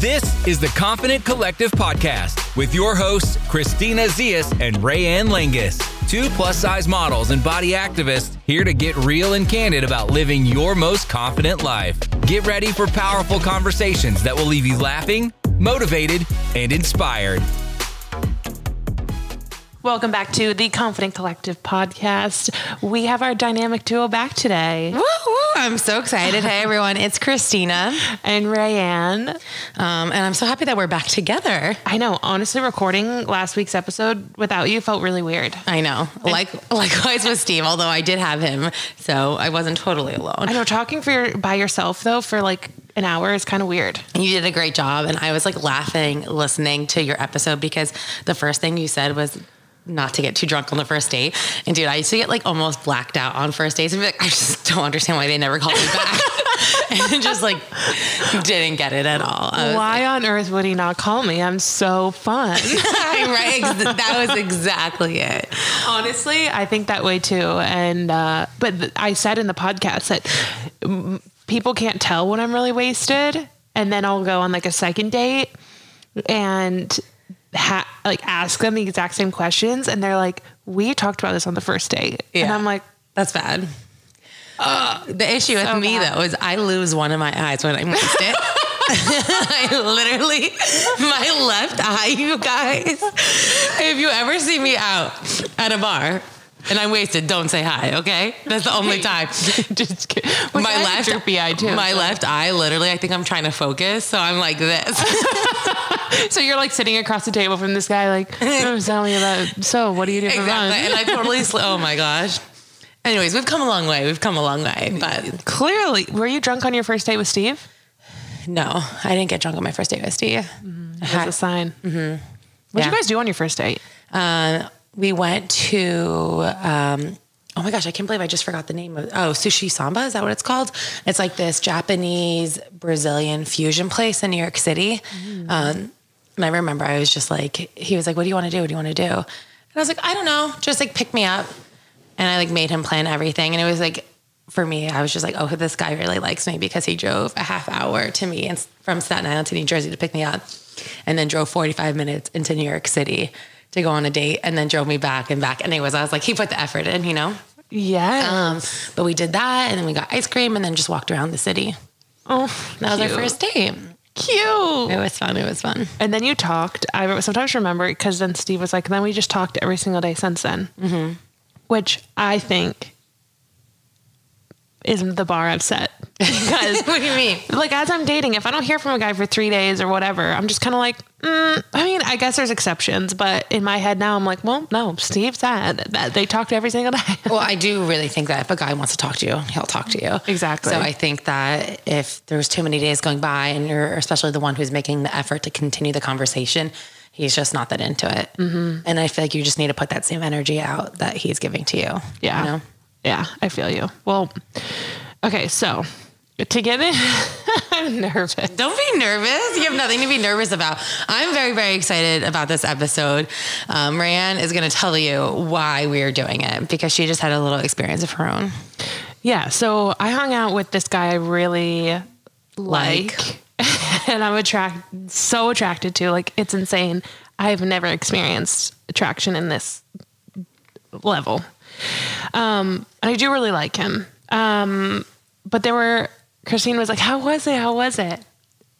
This is the Confident Collective podcast with your hosts, Christina Zias and Rayanne Langus, two plus size models and body activists here to get real and candid about living your most confident life. Get ready for powerful conversations that will leave you laughing, motivated, and inspired. Welcome back to the Confident Collective podcast. We have our dynamic duo back today. Woo, woo. I'm so excited. Hey, everyone. It's Christina. And Rayanne. Um, and I'm so happy that we're back together. I know, honestly, recording last week's episode without you felt really weird. I know. Like likewise with Steve, although I did have him, so I wasn't totally alone. I know, talking for your, by yourself though for like an hour is kind of weird. You did a great job, and I was like laughing listening to your episode because the first thing you said was not to get too drunk on the first date. And dude, I used to get like almost blacked out on first dates and be like, I just don't understand why they never called me back. and just like didn't get it at all. Why like, on earth would he not call me? I'm so fun. right? That was exactly it. Honestly, I think that way too. And uh, but th- I said in the podcast that people can't tell when I'm really wasted, and then I'll go on like a second date and ha- like ask them the exact same questions, and they're like, "We talked about this on the first date," and I'm like, That's bad. the issue with so me bad. though is I lose one of my eyes when I'm wasted. I literally, my left eye, you guys. If you ever see me out at a bar and I'm wasted, don't say hi, okay? That's the only time. "Just kidding." My I have a left droopy eye too. My left eye, literally, I think I'm trying to focus, so I'm like this. So you're like sitting across the table from this guy, like, oh, tell me about. So what do you do for exactly, and I totally. Sl- oh my gosh. Anyways, we've come a long way. We've come a long way, but Clearly, were you drunk on your first date with Steve? no, I didn't get drunk on my first date with Steve. That's a sign. Mm-hmm. What did Yeah. you guys do on your first date? Uh, we went to um, oh my gosh i can't believe i just forgot the name of oh sushi samba is that what it's called? It's like this japanese brazilian fusion place in new york city. Um, and i remember i was just like he was like what do you want to do? What do you want to do? And i was like i don't know just like pick me up. And i like made him plan everything. And it was like for me i was just like oh this guy really likes me because he drove a half hour to me and from staten island to new jersey to pick me up and then drove 45 minutes into new york city to go on a date and then drove me back and back. And anyways, I was like, he put the effort in, you know? Yeah. Um, but we did that and then we got ice cream and then just walked around the city. oh, That was our first date. Cute. It was fun. It was fun. And then you talked. I sometimes remember because then Steve was like, then we just talked every single day since then. Mm-hmm. Which I think isn't the bar I've set. Because, what do you mean? like, as I'm dating, if I don't hear from a guy for three days or whatever, I'm just kind of like, mm, I mean, I guess there's exceptions, but in my head now, I'm like, well, no, Steve said that they talked every single day. Well, I do really think that if a guy wants to talk to you, he'll talk to you. Exactly. So I think that if there's too many days going by and you're especially the one who's making the effort to continue the conversation, he's just not that into it. Mm-hmm. And I feel like you just need to put that same energy out that he's giving to you. Yeah. You know? Yeah, I feel you. Well, okay, so to get in, I'm nervous. Don't be nervous. You have nothing to be nervous about. I'm very, very excited about this episode. Um, Rayanne is going to tell you why we're doing it because she just had a little experience of her own. Yeah, so I hung out with this guy I really like, and I'm attracted, so attracted to. Like it's insane. I've never experienced attraction in this level. Um, and I do really like him. Um, but there were Christine was like, "How was it? How was it?"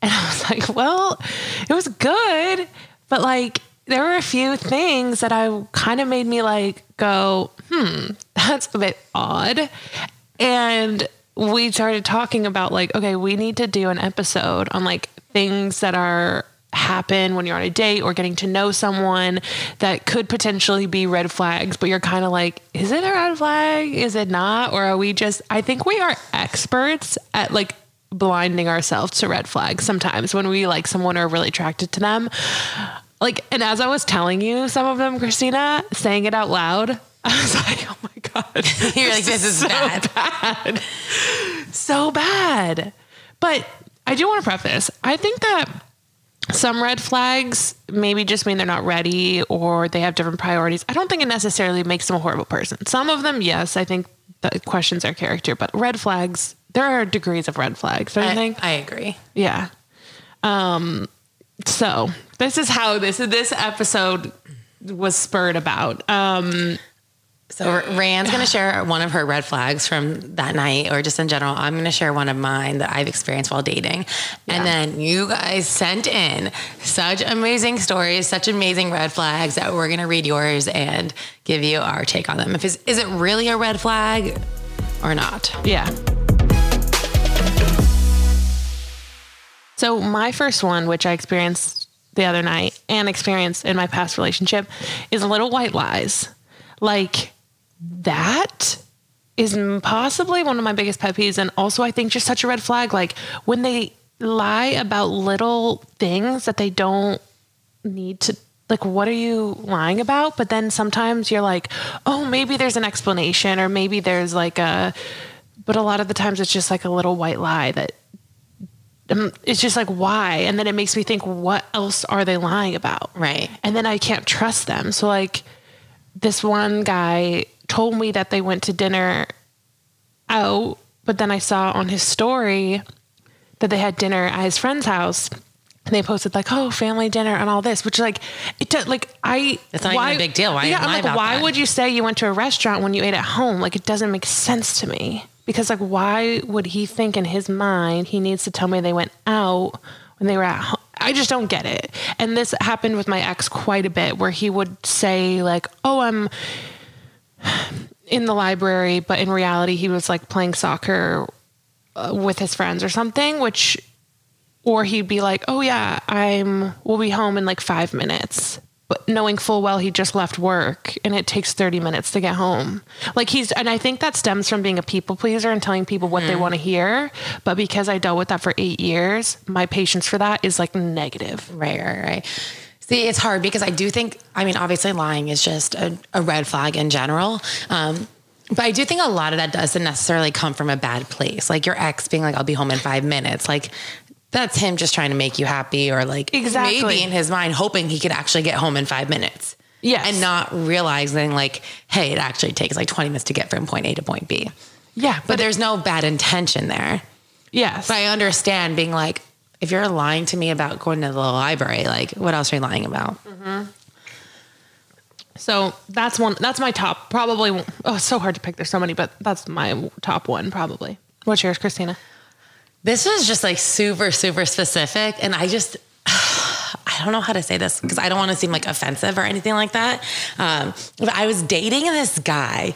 And I was like, "Well, it was good, but like there were a few things that I kind of made me like go, hmm, that's a bit odd." And we started talking about like, okay, we need to do an episode on like things that are happen when you're on a date or getting to know someone that could potentially be red flags, but you're kind of like, is it a red flag? Is it not? Or are we just, I think we are experts at like blinding ourselves to red flags sometimes when we like someone or are really attracted to them. Like, and as I was telling you some of them, Christina, saying it out loud, I was like, oh my God. You're like, this is so bad. bad. So bad. But I do want to preface I think that some red flags maybe just mean they're not ready or they have different priorities. I don't think it necessarily makes them a horrible person. Some of them, yes, I think that questions their character, but red flags, there are degrees of red flags, don't you I, think? I agree. Yeah. Um, so this is how this this episode was spurred about. Um, So Rand's going to share one of her red flags from that night, or just in general. I'm going to share one of mine that I've experienced while dating. And then you guys sent in such amazing stories, such amazing red flags that we're going to read yours and give you our take on them. If it's, is it really a red flag or not? Yeah. So my first one, which I experienced the other night and experienced in my past relationship, is little white lies. Like that is possibly one of my biggest pet peeves, and also I think just such a red flag. Like when they lie about little things that they don't need to like what are you lying about but then sometimes you're like oh maybe there's an explanation or maybe there's like a but a lot of the times it's just like a little white lie that um, it's just like why and then it makes me think what else are they lying about Right. and then i can't trust them so like this one guy told me that they went to dinner out but then i saw on his story that they had dinner at his friend's house. And they posted like oh family dinner and all this which like it does like i It's not even a big deal. Why yeah i'm like why that? would you say you went to a restaurant when you ate at home? Like it doesn't make sense to me. Because like why would he think in his mind he needs to tell me they went out when they were at home? I just don't get it. And this happened with my ex quite a bit where he would say like oh i'm in the library but in reality he was like playing soccer uh, with his friends or something which or he'd be like oh yeah i'm we'll be home in like five minutes. But knowing full well he just left work and it takes 30 minutes to get home. Like he's and i think that stems from being a people pleaser and telling people what they want to hear. But because i dealt with that for eight years my patience for that is like negative. Right, right, right. See, it's hard because I do think, I mean, obviously lying is just a, a red flag in general. Um, but I do think a lot of that doesn't necessarily come from a bad place. Like your ex being like, I'll be home in five minutes. Like that's him just trying to make you happy or like Exactly. maybe in his mind hoping he could actually get home in five minutes. Yes. And not realizing like, hey, it actually takes like 20 minutes to get from point A to point B. yeah But there's no bad intention there. yes But I understand being like, if you're lying to me about going to the library, like what else are you lying about? So that's one. That's my top. Probably. Oh, it's so hard to pick. There's so many, but that's my top one. Probably. What's yours, Christina? This was just like super, super specific. And I just, I don't know how to say this because I don't want to seem like offensive or anything like that. Um, but I was dating this guy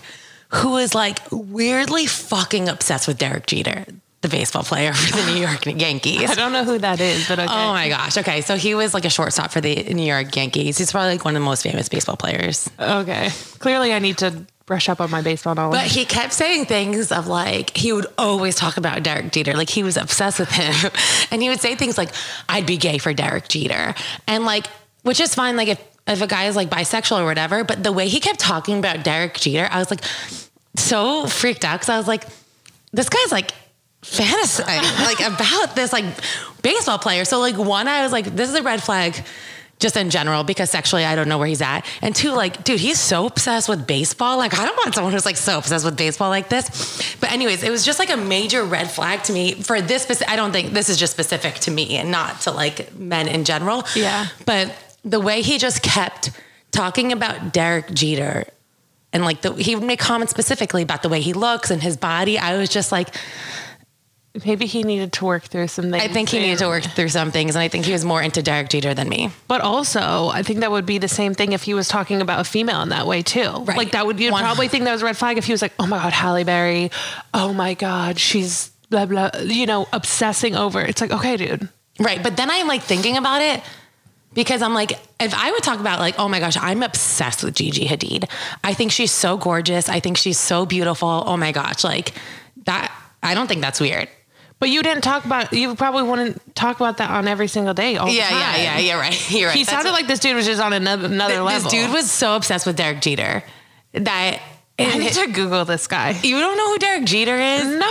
who was like weirdly fucking obsessed with Derek Jeter, the baseball player for the New York Yankees. I don't know who that is, but okay. Oh my gosh. Okay. So he was like a shortstop for the New York Yankees. He's probably like one of the most famous baseball players. Okay. Clearly, I need to brush up on my baseball knowledge. But he kept saying things of like, he would always talk about Derek Jeter. Like he was obsessed with him. And he would say things like, I'd be gay for Derek Jeter. And like, which is fine. Like if, if a guy is like bisexual or whatever, but the way he kept talking about Derek Jeter, I was like so freaked out. Cause I was like, this guy's like fantasizing like about this like baseball player. So like one, I was like, this is a red flag just in general because sexually I don't know where he's at. And two, like, dude, he's so obsessed with baseball. Like, I don't want someone who's like so obsessed with baseball like this. But anyways, it was just like a major red flag to me for this. speci- I don't think this is just specific to me and not to like men in general. Yeah. But the way he just kept talking about Derek Jeter and like the, he would make comments specifically about the way he looks and his body. I was just like, Maybe he needed to work through some things. I think he needed to work through some things, and I think he was more into Derek Jeter than me. But also, I think that would be the same thing if he was talking about a female in that way too. Right. Like that would you'd One- probably think that was a red flag if he was like, "Oh my god, Halle Berry. Oh my god, she's blah blah." You know, obsessing over. It's like, okay, dude. Right. But then I'm like thinking about it because I'm like, if I would talk about like, oh my gosh, I'm obsessed with Gigi Hadid. I think she's so gorgeous. I think she's so beautiful. Oh my gosh. Like that, I don't think that's weird. But you didn't talk about. You probably wouldn't talk about that on every single day. All Yeah, yeah, yeah. You're right. You're right. He That's sounded what- like this dude was just on another another this level. dude was so obsessed with Derek Jeter that I need to Google this guy. you don't know who Derek Jeter is? No,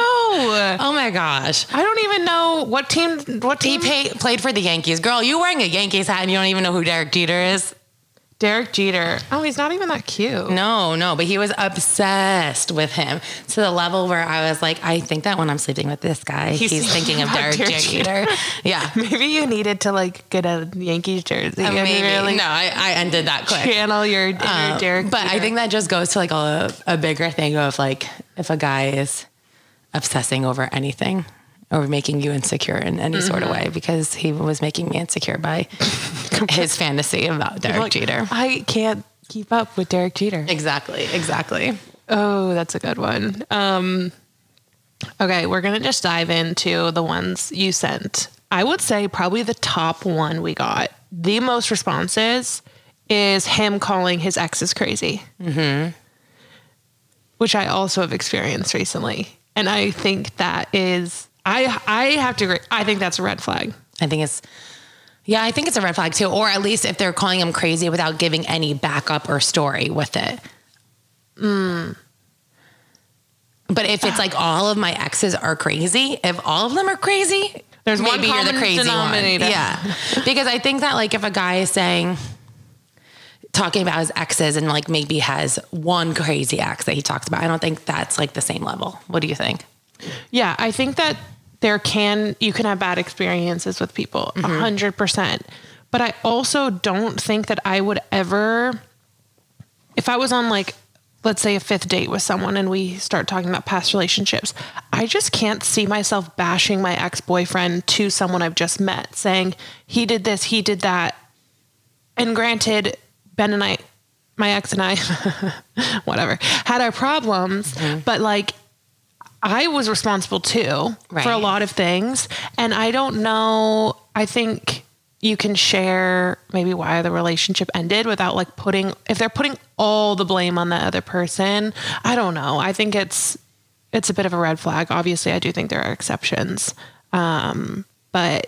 Oh my gosh. I don't even know what team. What He team? pay, played for the Yankees. Girl, you wearing a Yankees hat and you don't even know who Derek Jeter is? Derek Jeter. Oh, he's not even that cute. No, no, but he was obsessed with him to the level where I was like, I think that when I'm sleeping with this guy, he's, He's thinking of Derek, Derek Jeter. Yeah. Maybe you needed to like get a Yankees jersey. and Maybe. really no, I, I ended that quick. channel your, your Uh, Derek. but I think that just goes to like a, a bigger thing of like if a guy is obsessing over anything or making you insecure in any sort of Mm-hmm. way because he was making me insecure by his fantasy about Derek Like, Jeter. I can't keep up with Derek Jeter. Exactly, exactly. Oh, that's a good one. Um, okay, we're gonna just dive into the ones you sent. I would say probably the top one we got, the most responses, is him calling his exes crazy, mm-hmm. which I also have experienced recently, and I think that is I I have to agree. I think that's a red flag. I think it's yeah, I think it's a red flag too. Or at least if they're calling him crazy without giving any backup or story with it. Hmm. But if it's like all of my exes are crazy, if all of them are crazy, There's one maybe you're the crazy one. Yeah. because I think that like if a guy is saying talking about his exes and like maybe has one crazy ex that he talks about, I don't think that's like the same level. What do you think? Yeah, I think that there can you can have bad experiences with people, a hundred percent. But I also don't think that I would ever, if I was on like, let's say a fifth date with someone and we start talking about past relationships, I just can't see myself bashing my ex boyfriend to someone I've just met, saying he did this, he did that. And granted, Ben and I, my ex and I, whatever, had our problems, mm-hmm. but like I was responsible too for a lot of things. And I don't know, I think you can share maybe why the relationship ended without like putting, if they're putting all the blame on the other person, I don't know. I think it's, it's a bit of a red flag. Obviously, I do think there are exceptions. Um, but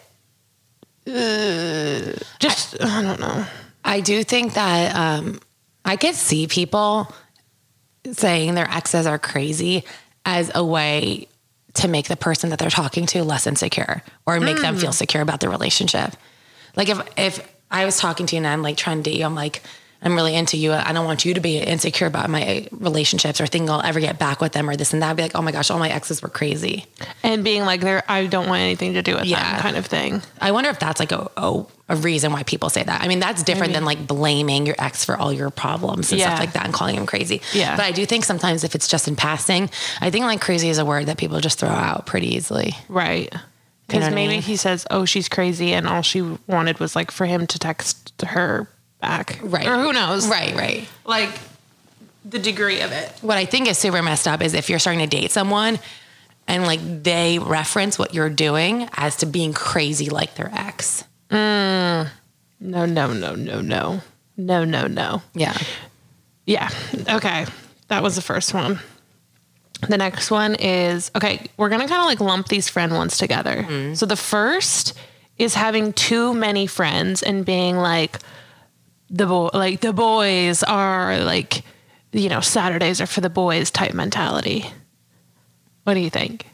uh, just, I don't know. I do think that um, I could see people saying their exes are crazy as a way to make the person that they're talking to less insecure or make them hmm. feel secure about the relationship. Like if if I was talking to you and I'm like trying to date you, I'm like I'm really into you. I don't want you to be insecure about my relationships or thinking I'll ever get back with them or this and that. I'd be like, oh my gosh, all my exes were crazy. And being like, there, I don't want anything to do with Yeah. them kind of thing. I wonder if that's like a, a, a reason why people say that. I mean, that's different than like blaming your ex for all your problems and Yeah. stuff like that and calling him crazy. Yeah. But I do think sometimes if it's just in passing, I think like crazy is a word that people just throw out pretty easily. Right. Because what I maybe mean? he says, "Oh, she's crazy," and all she wanted was like for him to text her back, Right. Or who knows, Right, right. Like the degree of it. What I think is super messed up is if you're starting to date someone and like they reference what you're doing as to being crazy like their ex. Mm. No, no, no, no, no, no, no, no. Yeah. Yeah. Okay. That was the first one. The next one is okay, we're going to kind of like lump these friend ones together. Mm-hmm. So the first is having too many friends and being like the boy like the boys are like you know, Saturdays are for the boys type mentality. What do you think?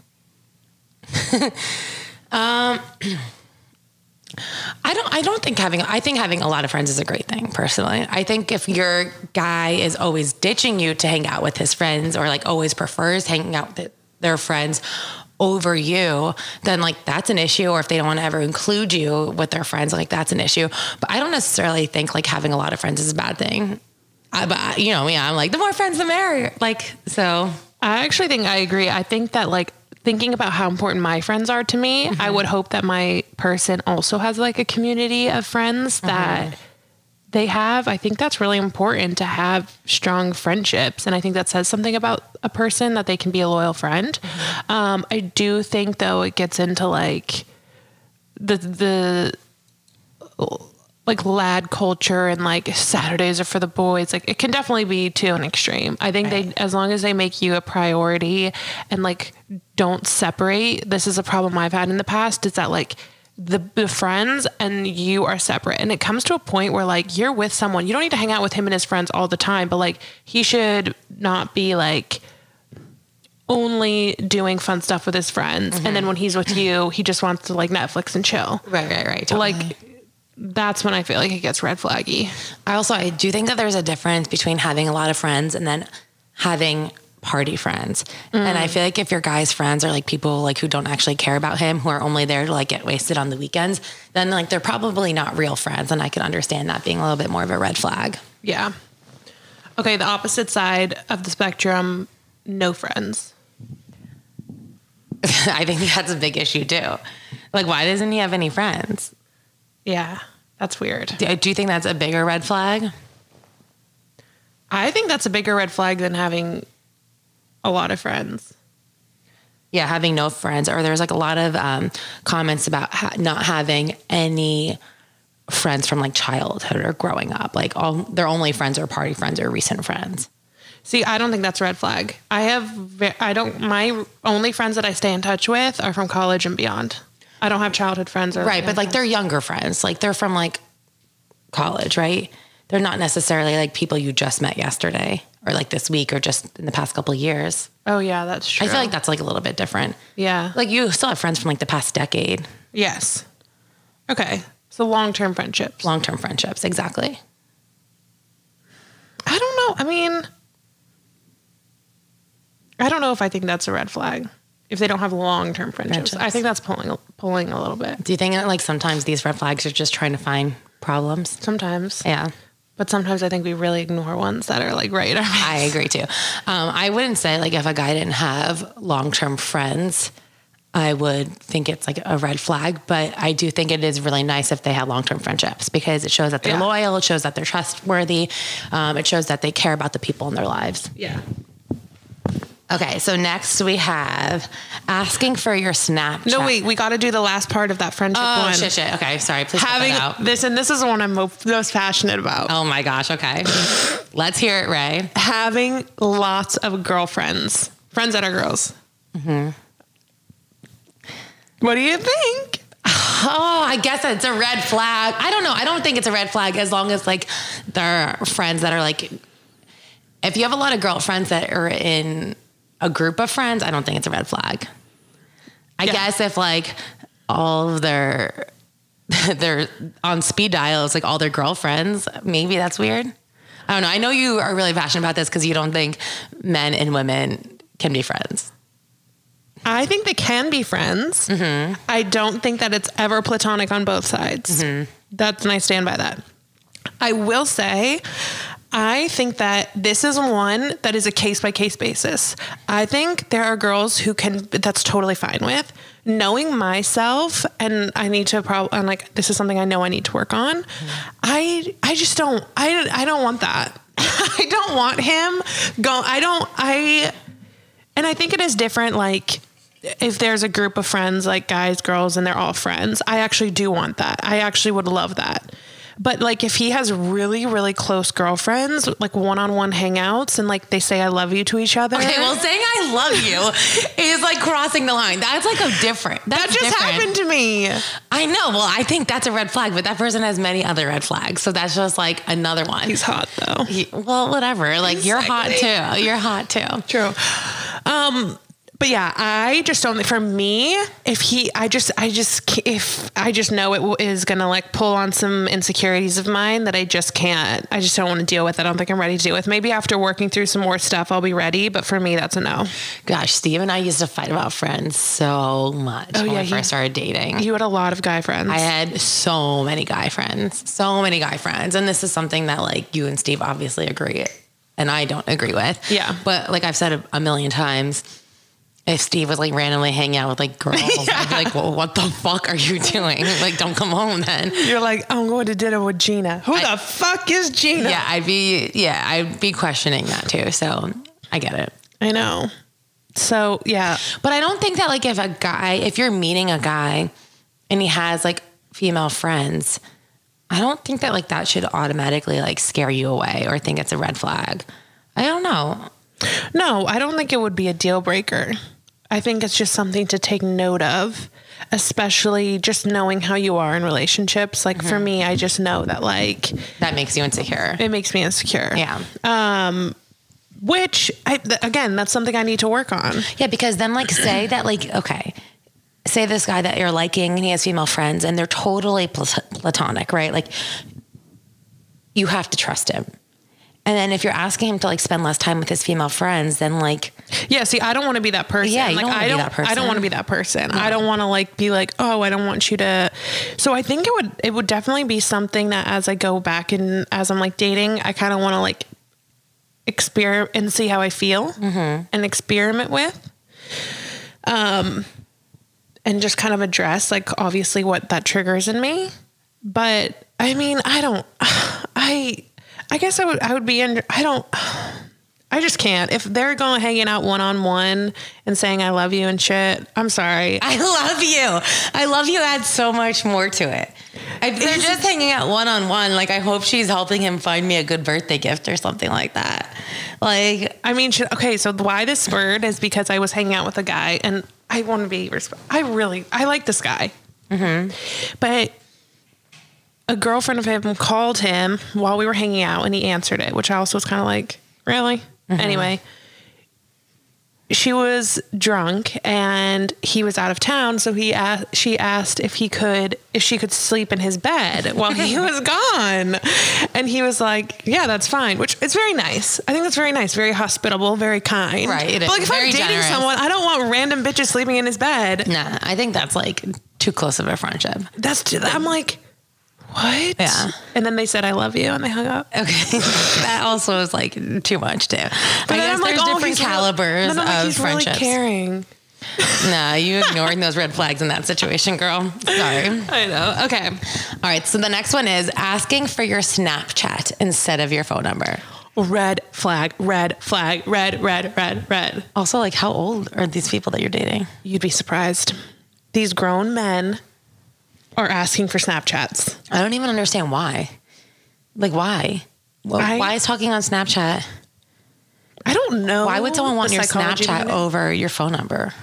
um I don't I don't think having I think having a lot of friends is a great thing personally. I think if your guy is always ditching you to hang out with his friends or like always prefers hanging out with their friends over you, then like that's an issue or if they don't want to ever include you with their friends, like that's an issue. But I don't necessarily think like having a lot of friends is a bad thing. I, but you know, yeah, I'm like the more friends the merrier. Like so I actually think I agree. I think that like thinking about how important my friends are to me, I mm-hmm. would hope that my person also has like a community of friends that mm-hmm. They have. I think that's really important to have strong friendships. And I think that says something about a person that they can be a loyal friend. Um, I do think though it gets into like the the like lad culture and like Saturdays are for the boys. Like it can definitely be to an extreme. I think they, as long as they make you a priority and like don't separate. This is a problem I've had in the past. Is that like the, the friends and you are separate, and it comes to a point where like you're with someone. You don't need to hang out with him and his friends all the time, but like he should not be like only doing fun stuff with his friends and then mm-hmm. when he's with you he just wants to like netflix and chill Right, right, right. like that's when I feel like it gets red flaggy. I also I do think that there's a difference between having a lot of friends and then having party friends. And I mm. feel like if your guy's friends are like people like who don't actually care about him, who are only there to like get wasted on the weekends, then like they're probably not real friends. And I can understand that being a little bit more of a red flag. Yeah. Okay, the opposite side of the spectrum, no friends. I think that's a big issue too. Like, why doesn't he have any friends? Yeah, that's weird. Do, do you think that's a bigger red flag? I think that's a bigger red flag than having a lot of friends. Yeah, having no friends, or there's like a lot of um, comments about ha- not having any friends from like childhood or growing up. Like all their only friends are party friends or recent friends. See, I don't think that's a red flag. I have, I don't, my only friends that I stay in touch with are from college and beyond. I don't have childhood friends or Right, but like they're younger friends. Like they're from like college, right? They're not necessarily like people you just met yesterday or like this week or just in the past couple of years. oh yeah, that's true. I feel like that's like a little bit different. yeah, Like you still have friends from like the past decade, yes. Okay, so long term friendships. long term friendships. Exactly. I don't know. I mean, I don't know if I think that's a red flag if they don't have long term friendships. Friendships. I think that's pulling pulling a little bit Do you think that like sometimes these red flags are just trying to find problems? sometimes. Yeah. But sometimes I think we really ignore ones that are like right. I agree too. Um, I wouldn't say like if a guy didn't have long term friends, I would think it's like a red flag. But I do think it is really nice if they have long term friendships because it shows that they're Yeah. loyal, it shows that they're trustworthy, um, it shows that they care about the people in their lives. yeah. Okay, so next we have asking for your Snapchat. No, wait. We got to do the last part of that friendship Oh one. shit, shit. Okay, sorry. Please Having this, and this is the one I'm most passionate about. Oh my gosh. Okay, let's hear it, Ray. Having lots of girlfriends, friends that are girls. Mm-hmm. What do you think? Oh, I guess it's a red flag. I don't know. I don't think it's a red flag as long as like they're friends that are like if you have a lot of girlfriends that are in a group of friends, I don't think it's a red flag. I Yeah. guess if like all of their they're on speed dial, it's like all their girlfriends, maybe that's weird. I don't know. I know you are really passionate about this because you don't think men and women can be friends. I think they can be friends. Mm-hmm. I don't think that it's ever platonic on both sides. Mm-hmm. That's and I stand by that. I will say, I think that this is one that is a case by case basis. I think there are girls who can that's totally fine with knowing myself, and I need to probably. I'm like, this is something I know I need to work on. Mm-hmm. I I just don't. I I don't want that. I don't want him go. I don't. I and I think it is different. Like, if there's a group of friends, like guys, girls, and they're all friends, I actually do want that. I actually would love that. But like, if he has really, really close girlfriends, like one-on-one hangouts, and like they say "I love you" to each other, Okay, well, saying I love you is like crossing the line. That's like a different. That's that just different. happened to me. I know. Well, I think that's a red flag, but that person has many other red flags. So that's just like another one. He's hot though. He- well, whatever. Like you're hot too. You're hot too. True. Um, but yeah, I just don't. For me, if he, I just, I just, if I just know it is gonna like pull on some insecurities of mine that I just can't. I just don't want to deal with. I don't think I'm ready to deal with. Maybe after working through some more stuff, I'll be ready. But for me, that's a no. Gosh, Steve and I used to fight about friends so much oh, when Oh, yeah, we first started dating. You had a lot of guy friends. I had so many guy friends, so many guy friends. And this is something that like you and Steve obviously agree and I don't agree with. Yeah. But like I've said a, a million times, if Steve was like randomly hanging out with like girls, I'd be like, well, what the fuck are you doing? Like, don't come home then. You're like, I'm going to dinner with Gina. Who I- the fuck is Gina? Yeah, I'd be, yeah, I'd be questioning that too. So I get it. I know. So yeah, But I don't think that like if a guy, if you're meeting a guy and he has like female friends, I don't think that like that should automatically like scare you away or think it's a red flag. I don't know. No, I don't think it would be a deal breaker. I think it's just something to take note of, especially just knowing how you are in relationships. Like for me, I just know that like That makes you insecure. it makes me insecure. Yeah. Um Which I, th- again, that's something I need to work on. Yeah, because then like say that like okay, say this guy that you're liking and he has female friends and they're totally plat- platonic, right? Like you have to trust him. And then if you're asking him to like spend less time with his female friends, then like Yeah, see, I don't want to be that person. Yeah, like don't I be don't that person. I don't want to be that person. I don't want to like be like, "Oh, I don't want you to." So I think it would it would definitely be something that as I go back and as I'm like dating, I kind of want to like experiment and see how I feel Mm-hmm. and experiment with. Um and just kind of address like obviously what that triggers in me. But I mean, I don't I I guess I would I would be in I don't I just can't. If they're going hanging out one on one and saying I love you and shit, I'm sorry. I love you. I love you adds so much more to it. If they're just hanging out one on one, like I hope she's helping him find me a good birthday gift or something like that. Like I mean, should, okay, so why this spurred is because I was hanging out with a guy and I want to be, resp- I really, I like this guy. Mm-hmm. But a girlfriend of him called him while we were hanging out and he answered it, which I also was kind of like, really? Mm-hmm. Anyway, she was drunk and he was out of town so he asked she asked if he could if she could sleep in his bed while he was gone and he was like yeah that's fine which is very nice i think that's very nice very hospitable very kind Right, it but like if i'm dating generous. someone i don't want random bitches sleeping in his bed nah, I think that's like too close of a friendship. that's i'm like what Yeah. and then they said i love you and they hung up Okay. that also is like too much too. I But then guess I'm there's oh, different calibers like, of he's friendships. really caring nah, you ignoring those red flags in that situation, girl. Sorry. i know okay All right. So the next one is asking for your Snapchat instead of your phone number. red flag red flag red red red red Also, like, how old are these people that you're dating? You'd be surprised. These grown men are asking for Snapchats. I don't even understand why. Like, why? Well, I- why is talking on Snapchat? I don't know. Why would someone want your Snapchat over your phone number?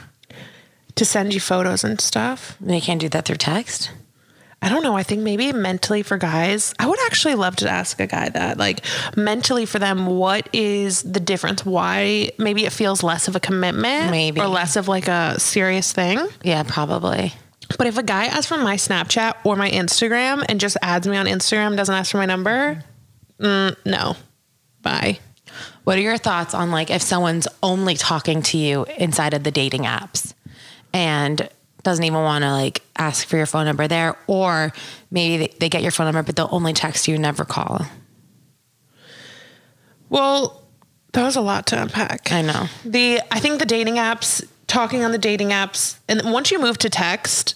to send you photos and stuff? They can't do that through text. I don't know. I think maybe mentally for guys, I would actually love to ask a guy that. Like, mentally for them, what is the difference? Why maybe it feels less of a commitment, Maybe. or less of like a serious thing. Yeah, probably. But if a guy asks for my Snapchat or my Instagram and just adds me on Instagram, doesn't ask for my number, mm, no, bye. What are your thoughts on like if someone's only talking to you inside of the dating apps and doesn't even want to like ask for your phone number there, or maybe they, they get your phone number but they'll only text you, never call? Well, that was a lot to unpack. I know. The I think the dating apps, talking on the dating apps, and once you move to text,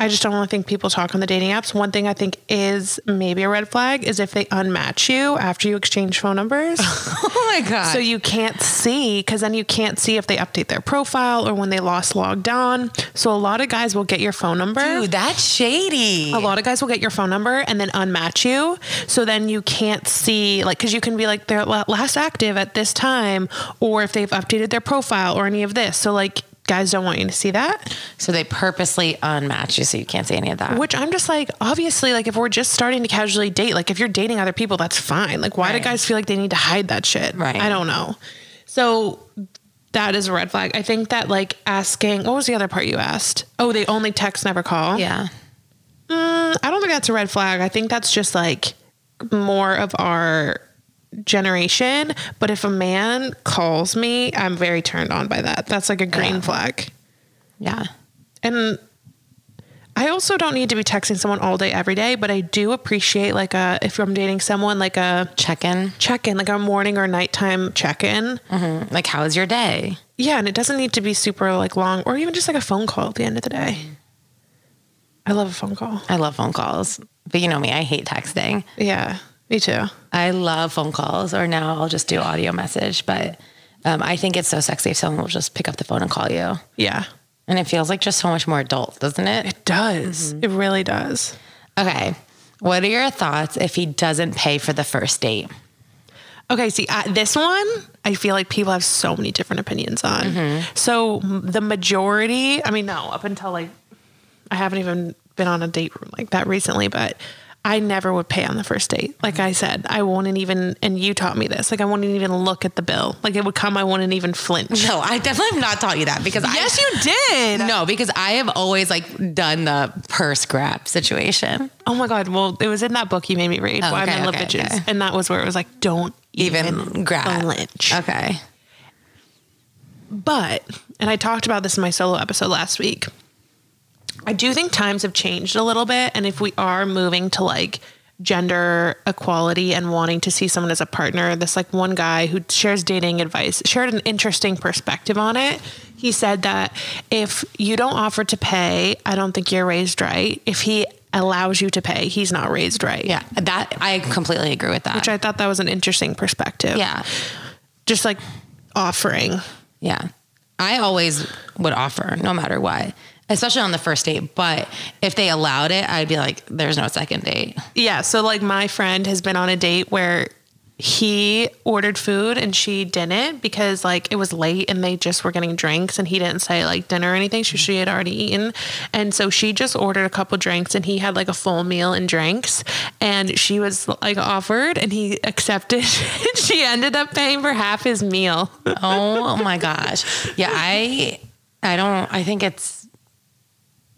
I just don't really think people talk on the dating apps. One thing I think is maybe a red flag is if they unmatch you after you exchange phone numbers. Oh my god! so you can't see because then you can't see if they update their profile or when they lost logged on. So a lot of guys will get your phone number. Dude, that's shady. A lot of guys will get your phone number and then unmatch you. So then you can't see, like, because you can be like, they're last active at this time, or if they've updated their profile or any of this. So, like, guys don't want you to see that. So they purposely unmatch you so you can't see any of that. Which I'm just like, obviously, like, if we're just starting to casually date, like, if you're dating other people, that's fine. Like, why Right. do guys feel like they need to hide that shit? Right. I don't know. So, that is a red flag. I think that, like, asking, what was the other part you asked? Oh, they only text, never call. yeah. Mm, I don't think that's a red flag. I think that's just like more of our generation. But if a man calls me, I'm very turned on by that. That's like a green Yeah. flag. Yeah. And I also don't need to be texting someone all day, every day, but I do appreciate like a, if I'm dating someone, like a Check in. check in, like a morning or nighttime check in. Mm-hmm. Like, how's your day? Yeah. And it doesn't need to be super like long or even just like a phone call at the end of the day. I love a phone call. I love phone calls, but you know me, I hate texting. Yeah. Me too. I love phone calls, or now I'll just do audio message. But um, I think it's so sexy if someone will just pick up the phone and call you. Yeah. And it feels like just so much more adult, doesn't it? It does. It really does. Okay. What are your thoughts if he doesn't pay for the first date? Okay, see, uh, this one, I feel like people have so many different opinions on. So the majority, I mean, no, up until like, I haven't even been on a date like that recently, but I never would pay on the first date. Like mm-hmm. I said, I wouldn't even, and you taught me this. Like I wouldn't even look at the bill. Like it would come, I wouldn't even flinch. No, I definitely have not taught you that because Yes, I, you did. No, because I have always like done the purse grab situation. Oh my god. Well, it was in that book you made me read. Oh, Why okay, Men Love okay, Bitches, okay. and that was where it was like, don't even, Even grab. flinch. Okay. But, and I talked about this in my solo episode last week. I do think times have changed a little bit. And if we are moving to like gender equality and wanting to see someone as a partner, this like one guy who shares dating advice shared an interesting perspective on it. He said that if you don't offer to pay, I don't think you're raised right. If he allows you to pay, he's not raised right. Yeah, that I completely agree with that. Which I thought that was an interesting perspective. yeah. Just like offering. Yeah. I always would offer no matter what, especially on the first date. But if they allowed it, I'd be like, there's no second date. Yeah. So like my friend has been on a date where he ordered food and she didn't because like it was late and they just were getting drinks and he didn't say like dinner or anything. So she had already eaten. And so she just ordered a couple drinks and he had like a full meal and drinks. And she was like offered and he accepted. And she ended up paying for half his meal. Oh my gosh. Yeah, I I don't I think it's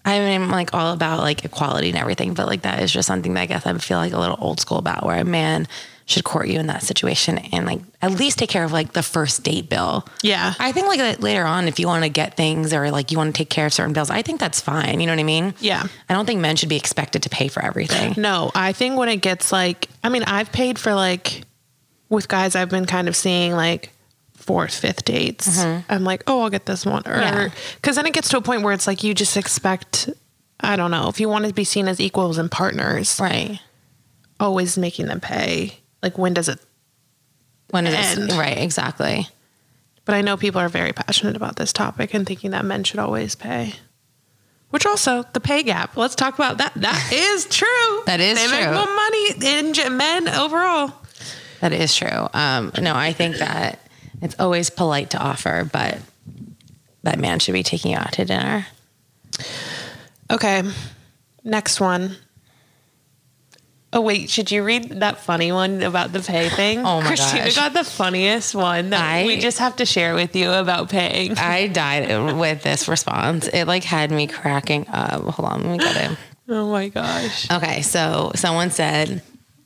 I mean, I'm like all about like equality and everything, but like that is just something that I guess I feel like a little old school about where a man should court you in that situation and like at least take care of like the first date bill. Yeah. I think like later on, if you want to get things or like you want to take care of certain bills, I think that's fine. You know what I mean? Yeah. I don't think men should be expected to pay for everything. No, I think when it gets like, I mean, I've paid for like, with guys I've been kind of seeing like fourth, fifth dates. I'm like, oh, I'll get this one. Or, Yeah. because then it gets to a point where it's like you just expect, I don't know, if you want to be seen as equals and partners, Right. always making them pay. Like, when does it? When is And- it? Right. Exactly. But I know people are very passionate about this topic and thinking that men should always pay. Which also the pay gap. Let's talk about that. That is true. That is they make more money in men overall. That is true. Um, no, I think that it's always polite to offer, but that man should be taking you out to dinner. Okay. Next one. Oh wait, should you read that funny one about the pay thing? Oh my gosh. Christina gosh. got the funniest one that I- we just have to share with you about paying. I died with this response. It like had me cracking up. Hold on, let me get it. Oh my gosh. Okay, so someone said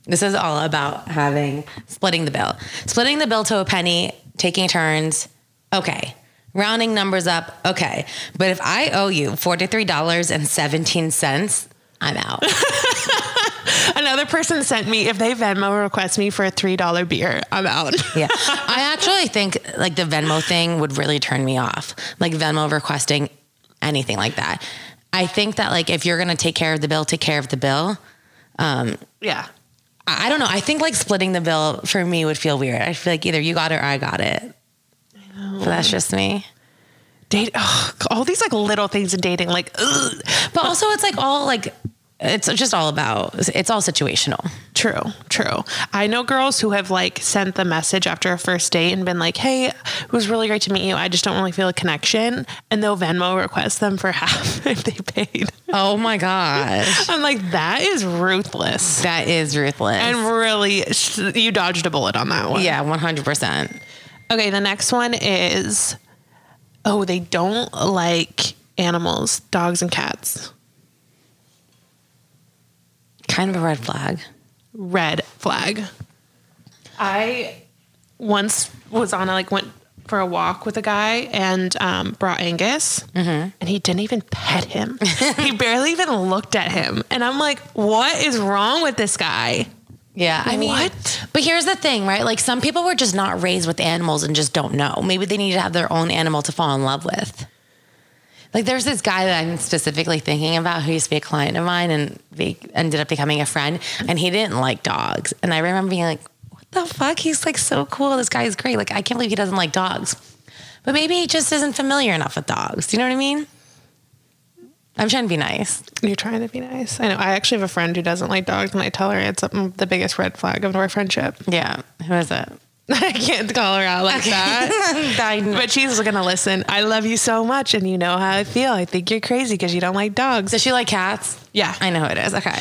this is all about having splitting the bill. Splitting the bill to a penny, taking turns. Okay. Rounding numbers up. Okay. But if I owe you $43.17, I'm out. Another person sent me if they Venmo request me for a three dollar beer, I'm out. Yeah. I actually think like the Venmo thing would really turn me off. Like Venmo requesting anything like that. I think that like if you're going to take care of the bill, take care of the bill. Um, yeah. I I don't know. I think like splitting the bill for me would feel weird. I feel like either you got it or I got it. But that's just me. Date ugh, all these like little things in dating, like ugh. But also it's like all like it's just all about it's all situational. True, true. I know girls who have like sent the message after a first date and been like, "Hey, it was really great to meet you. I just don't really feel a connection," and they'll Venmo request them for half if they paid. Oh my gosh. I'm like, that is ruthless, That is ruthless. and really, you dodged a bullet on that one. yeah, 100%. Okay, the next one is, oh, they don't like animals, dogs and cats. Kind of a red flag. red flag. I once was on a, like went for a walk with a guy and um, brought Angus, and he didn't even pet him. he barely even looked at him, and I'm like, "What is wrong with this guy?" Yeah, I mean, What? But here's the thing, right? Like some people were just not raised with animals and just don't know. Maybe they need to have their own animal to fall in love with. Like there's this guy that I'm specifically thinking about who used to be a client of mine and they ended up becoming a friend and he didn't like dogs. And I remember being like, what the fuck? He's like so cool. This guy is great. Like I can't believe he doesn't like dogs. But maybe he just isn't familiar enough with dogs. Do you know what I mean? I'm trying to be nice. You're trying to be nice. I know. I actually have a friend who doesn't like dogs, and I tell her it's um, the biggest red flag of our friendship. Yeah. Who is it? I can't call her out like that. But she's gonna listen. I love you so much, and you know how I feel. I think you're crazy because you don't like dogs. Does she like cats? Yeah. I know who it is. Okay.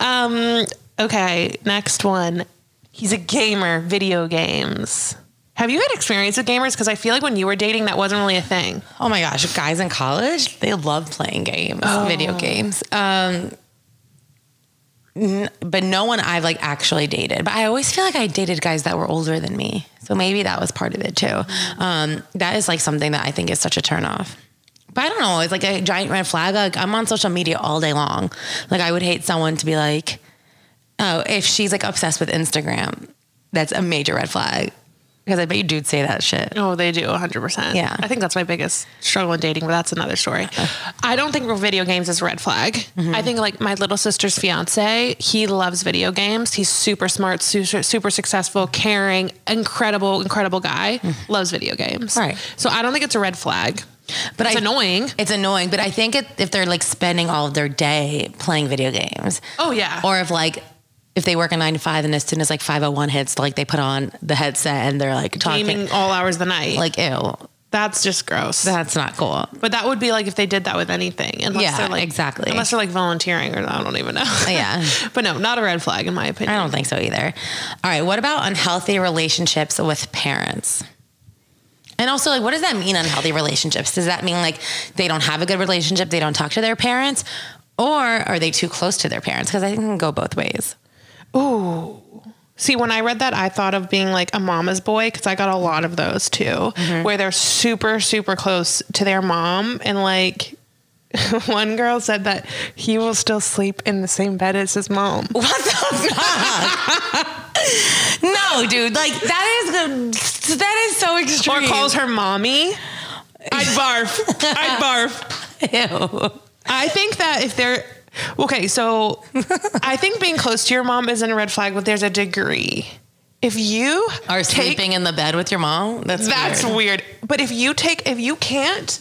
Um, okay, next one. He's a gamer, video games. Have you had experience with gamers? Because I feel like when you were dating, that wasn't really a thing. Oh my gosh, guys in college, they love playing games, video games. Um, n- but no one I've like actually dated. But I always feel like I dated guys that were older than me. So maybe that was part of it too. Um, that is like something that I think is such a turnoff. But I don't know. It's like a giant red flag. Like I'm on social media all day long. Like I would hate someone to be like, oh, if she's like obsessed with Instagram, that's a major red flag. Because I bet you dudes say that shit. Oh, they do 100%. Yeah. I think that's my biggest struggle in dating, but that's another story. I don't think video games is a red flag. Mm-hmm. I think like my little sister's fiance, he loves video games. He's super smart, super, super successful, caring, incredible, incredible guy, mm-hmm. loves video games. Right. So I don't think it's a red flag. But It's I, annoying. It's annoying, but I think it, if they're like spending all of their day playing video games, Oh, yeah. or if like if they work a nine to five and as soon as like five oh one hits, like they put on the headset and they're like talking, Gaming all hours of the night. like ew, that's just gross. that's not cool. but that would be like if they did that with anything. Unless Yeah, they're like, exactly. Unless they're like volunteering or I don't even know. Yeah. but no, not a red flag in my opinion. I don't think so either. All right, what about unhealthy relationships with parents? And also, like, what does that mean, unhealthy relationships? Does that mean like they don't have a good relationship, they don't talk to their parents, or are they too close to their parents? Because I think it can go both ways. Ooh. See, when I read that, I thought of being like a mama's boy because I got a lot of those too, Mm-hmm. where they're super, super close to their mom. And like one girl said that he will still sleep in the same bed as his mom. What the fuck? no, dude. Like that is the that is so extreme. Or calls her mommy. I'd barf. I'd barf. Ew. I think that if they're okay, so I think being close to your mom isn't a red flag, but there's a degree. If you Are take- sleeping in the bed with your mom? That's That's weird. weird. But if you take if you can't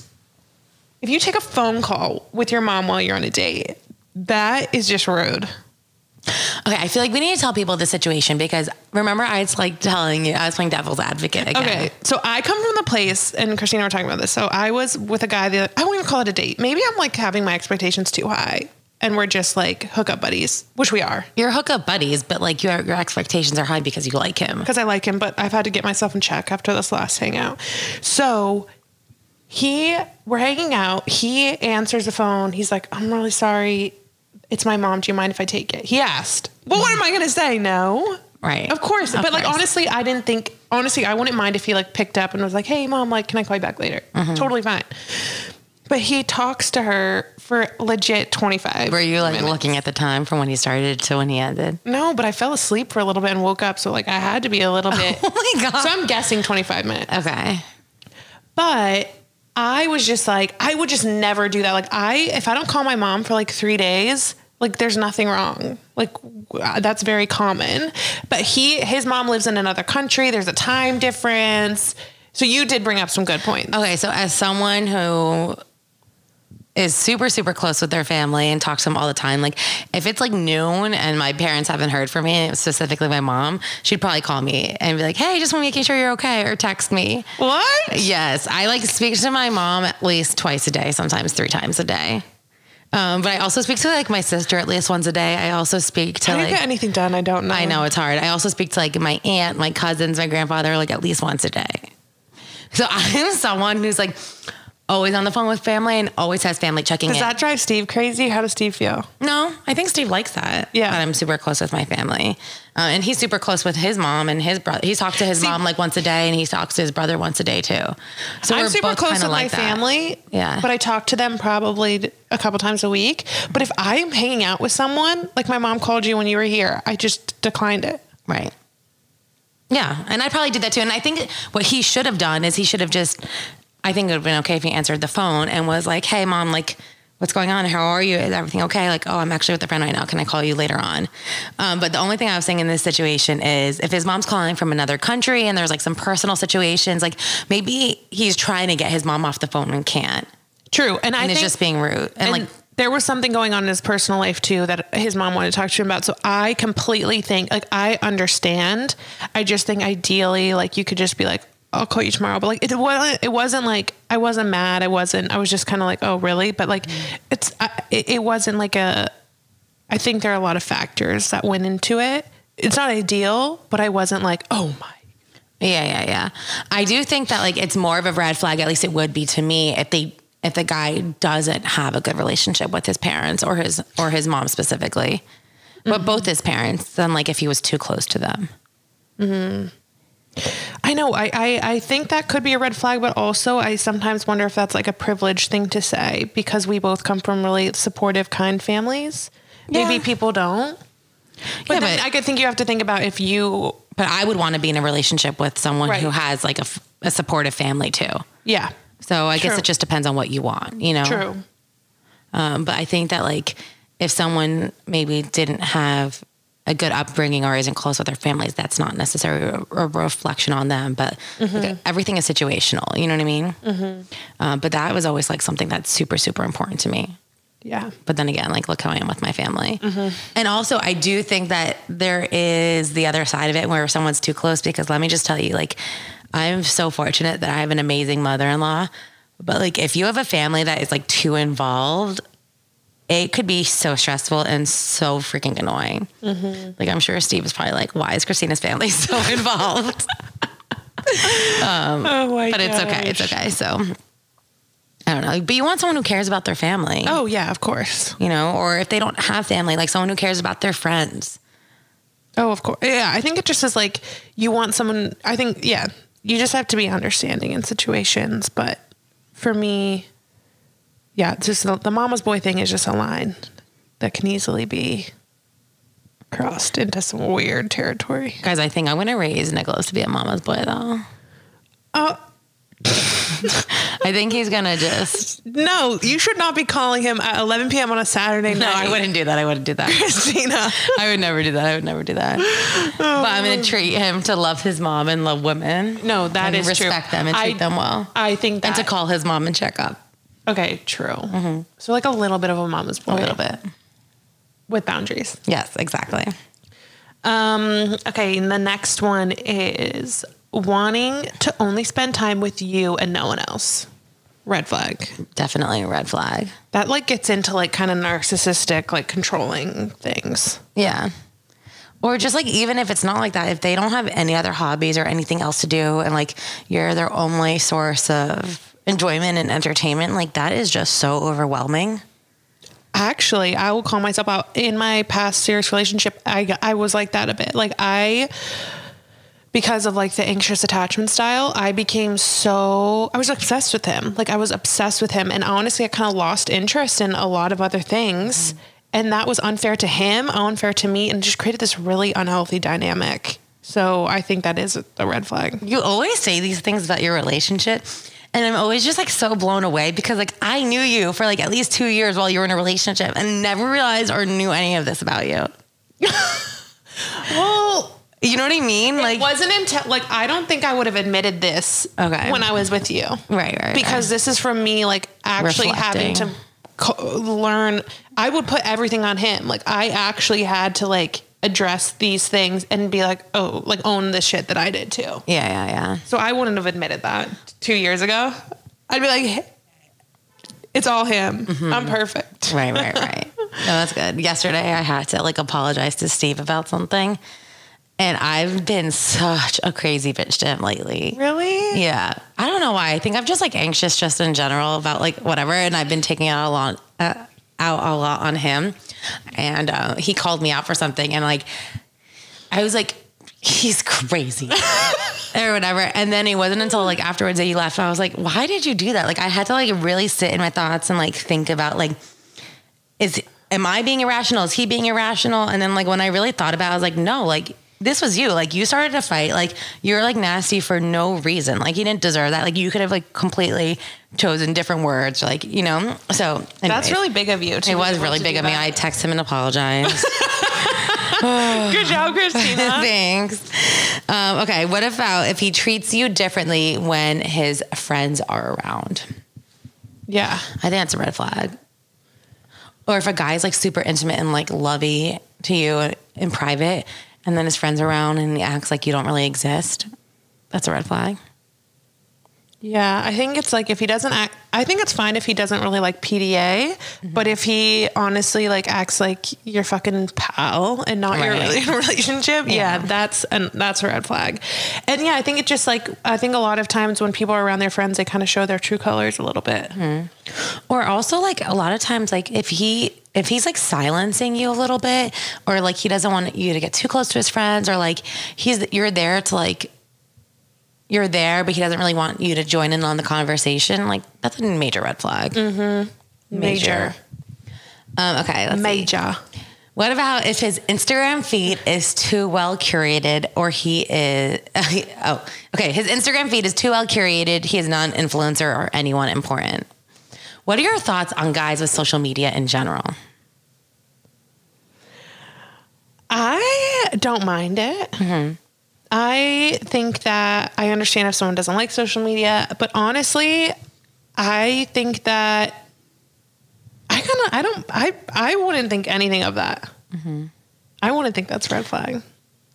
if you take a phone call with your mom while you're on a date, that is just rude. Okay, I feel like we need to tell people the situation because remember I was like telling you I was playing devil's advocate again. Okay. So I come from the place and Christina and I were talking about this. So I was with a guy that I won't even call it a date. Maybe I'm like having my expectations too high. And we're just like hookup buddies, which we are. You're hookup buddies, but like your your expectations are high because you like him. because I like him, but I've had to get myself in check after this last hangout. So he, we're hanging out. He answers the phone. He's like, I'm really sorry. It's my mom. Do you mind if I take it? He asked. Well, what am I going to say? No. Right. Of course. Of but like, honestly, I didn't think, honestly, I wouldn't mind if he like picked up and was like, hey, mom, like, can I call you back later? Mm-hmm. Totally fine. But he talks to her for legit 25. Were you like minutes. looking at the time from when he started to when he ended? No, but I fell asleep for a little bit and woke up. So like, I had to be a little oh bit. Oh my god. So I'm guessing 25 minutes. okay. But I was just like, I would just never do that. Like, I, if I don't call my mom for like three days, like there's nothing wrong. Like uh, that's very common. But he, his mom lives in another country. There's a time difference. So you did bring up some good points. Okay, so as someone who is super super close with their family and talks to them all the time, like if it's like noon and my parents haven't heard from me, specifically my mom, she'd probably call me and be like, "Hey, just want to making sure you're okay," or text me. What? Yes, I like speak to my mom at least twice a day, sometimes three times a day. Um, but I also speak to like my sister at least once a day. I also speak to I didn't like get anything done. I don't know. I know it's hard. I also speak to like my aunt, my cousins, my grandfather, like at least once a day. So I'm someone who's like always on the phone with family and always has family checking Does in. that drive Steve crazy? How does Steve feel? no, I think Steve likes that. Yeah. that I'm super close with my family, uh, and he's super close with his mom and his brother. He's talked to his See- mom like once a day, and he talks to his brother once a day too. So I'm we're super both close with my that. family. Yeah. But I talk to them probably a couple times a week. But if I'm hanging out with someone, like my mom called you when you were here, I just declined it. Right. Yeah. And I probably did that too. And I think what he should have done is he should have just, I think it would have been okay if he answered the phone and was like, hey, mom, like, what's going on? How are you? Is everything okay? Like, oh, I'm actually with a friend right now. Can I call you later on? Um, but the only thing I was saying in this situation is if his mom's calling from another country and there's like some personal situations, like maybe he's trying to get his mom off the phone and can't. True. And I And think it's just being rude. And, and like, there was something going on in his personal life too that his mom wanted to talk to him about. So I completely think like I understand. I just think ideally like you could just be like, I'll call you tomorrow. But like it wasn't it wasn't like I wasn't mad. I wasn't I was just kind of like, oh really? But like mm. it's I, it, it wasn't like a I think there are a lot of factors that went into it. It's not ideal, but I wasn't like, oh my. Yeah, yeah, yeah. I do think that like it's more of a red flag. At least it would be to me if they if the guy doesn't have a good relationship with his parents or his or his mom specifically, but mm-hmm. both his parents. Then like if he was too close to them. Mm-hmm. I know. I, I, I think that could be a red flag, but also I sometimes wonder if that's like a privileged thing to say because we both come from really supportive, kind families. Maybe people don't. But Yeah, but- I could think you have to think about if you, But I would want to be in a relationship with someone Right. who has like a supportive family too. yeah, So I guess it just depends on what you want, you know. true. Um, but I think that like if someone maybe didn't have a good upbringing or isn't close with their families, that's not necessarily a, a reflection on them. But mm-hmm. like, everything is situational. You know what I mean? Um, but that was always like something that's super super important to me. Yeah. But then again, like look how I am with my family. Mm-hmm. And also, I do think that there is the other side of it where someone's too close. Because let me just tell you, like I'm so fortunate that I have an amazing mother-in-law. But like if you have a family that is like too involved, it could be so stressful and so freaking annoying. Mm-hmm. Like I'm sure Steve is probably like, "Why is Christina's family so involved?" Um, oh my but it's okay. It's okay. So I don't know. But you want someone who cares about their family. Oh yeah, of course. you know, or if they don't have family, like someone who cares about their friends. Oh, of course. Yeah, I think it just is like you want someone. I think yeah, you just have to be understanding in situations. But for me, yeah, just the, the mama's boy thing is just a line that can easily be crossed into some weird territory. Guys, I think I'm gonna raise Nicholas to be a mama's boy though. Oh I think he's gonna just no, you should not be calling him at 11 p.m. on a Saturday night. No, I wouldn't do that. I wouldn't do that. Christina. I would never do that. I would never do that. Oh. but I'm gonna treat him to love his mom and love women. No, that is true. respect them and treat I- them well. I think that. and to call his mom and check up Okay, true. So like a little bit of a mama's boy, a little bit. with boundaries. Yes, exactly. Um, okay, and the next one is wanting to only spend time with you and no one else. Red flag. Definitely a red flag. That like gets into like kind of narcissistic, like controlling things. Yeah. Or just like even if it's not like that, if they don't have any other hobbies or anything else to do and like you're their only source of enjoyment and entertainment, like that is just so overwhelming. Actually, I will call myself out in my past serious relationship. I I was like that a bit. Like I because of like the anxious attachment style, I became so I was obsessed with him. Like I was obsessed with him and honestly I kind of lost interest in a lot of other things. Mm-hmm. And that was unfair to him, unfair to me and just created this really unhealthy dynamic. So I think that is a red flag. You always say these things about your relationship. And I'm always just like so blown away because like I knew you for like at least two years while you were in a relationship and never realized or knew any of this about you. Well, You know what I mean? like wasn't until like I don't think I would have admitted this Okay. when I was with you. right, right, because this is from me like actually having to co- learn i would put everything on him like i actually had to like address these things and be like oh like own the shit that i did too yeah, yeah, yeah. so i wouldn't have admitted that two years ago i'd be like it's all him Mm-hmm. i'm perfect Right, right, right. no, that's good. Yesterday, I had to like apologize to Steve about something, and I've been such a crazy bitch to him lately. really Yeah, I don't know why. I think I'm just like anxious, just in general about like whatever, and I've been taking out a lot, uh, out a lot on him, and uh, he called me out for something, and like I was like. He's crazy or whatever. And then it wasn't until like afterwards that he left. I was like, why did you do that? Like I had to like really sit in my thoughts and like think about like, is am I being irrational? Is he being irrational? And then like when I really thought about it, I was like, no, like this was you. Like you started a fight. Like you're like nasty for no reason. Like you didn't deserve that. Like you could have like completely chosen different words. Like, you know. So that's really big of you it was really big of me. I text him and apologize. good job christina Thanks. Um, okay, what about if he treats you differently when his friends are around? yeah I think that's a red flag. Or if a guy's like super intimate and like lovey to you in private, and then his friends are around and he acts like you don't really exist, that's a red flag. Yeah, I think it's like if he doesn't act, I think it's fine if he doesn't really like PDA, mm-hmm. but if he honestly like acts like your fucking pal and not your really relationship, yeah. Yeah. that's and that's a red flag. And yeah, I think it just like I think a lot of times when people are around their friends, they kind of show their true colors a little bit. Hmm. Or also like a lot of times like if he if he's like silencing you a little bit or like he doesn't want you to get too close to his friends or like he's you're there to like you're there but he doesn't really want you to join in on the conversation like that's a major red flag. Mm. Major, Um, okay, let's see. major. What about if his Instagram feed is too well curated or he is oh okay his Instagram feed is too well curated he is not an influencer or anyone important. What are your thoughts on guys with social media in general? I don't mind it. I think that I understand if someone doesn't like social media, but honestly, I think that I kind of I don't I I wouldn't think anything of that. Mm-hmm. I wouldn't think that's red flag.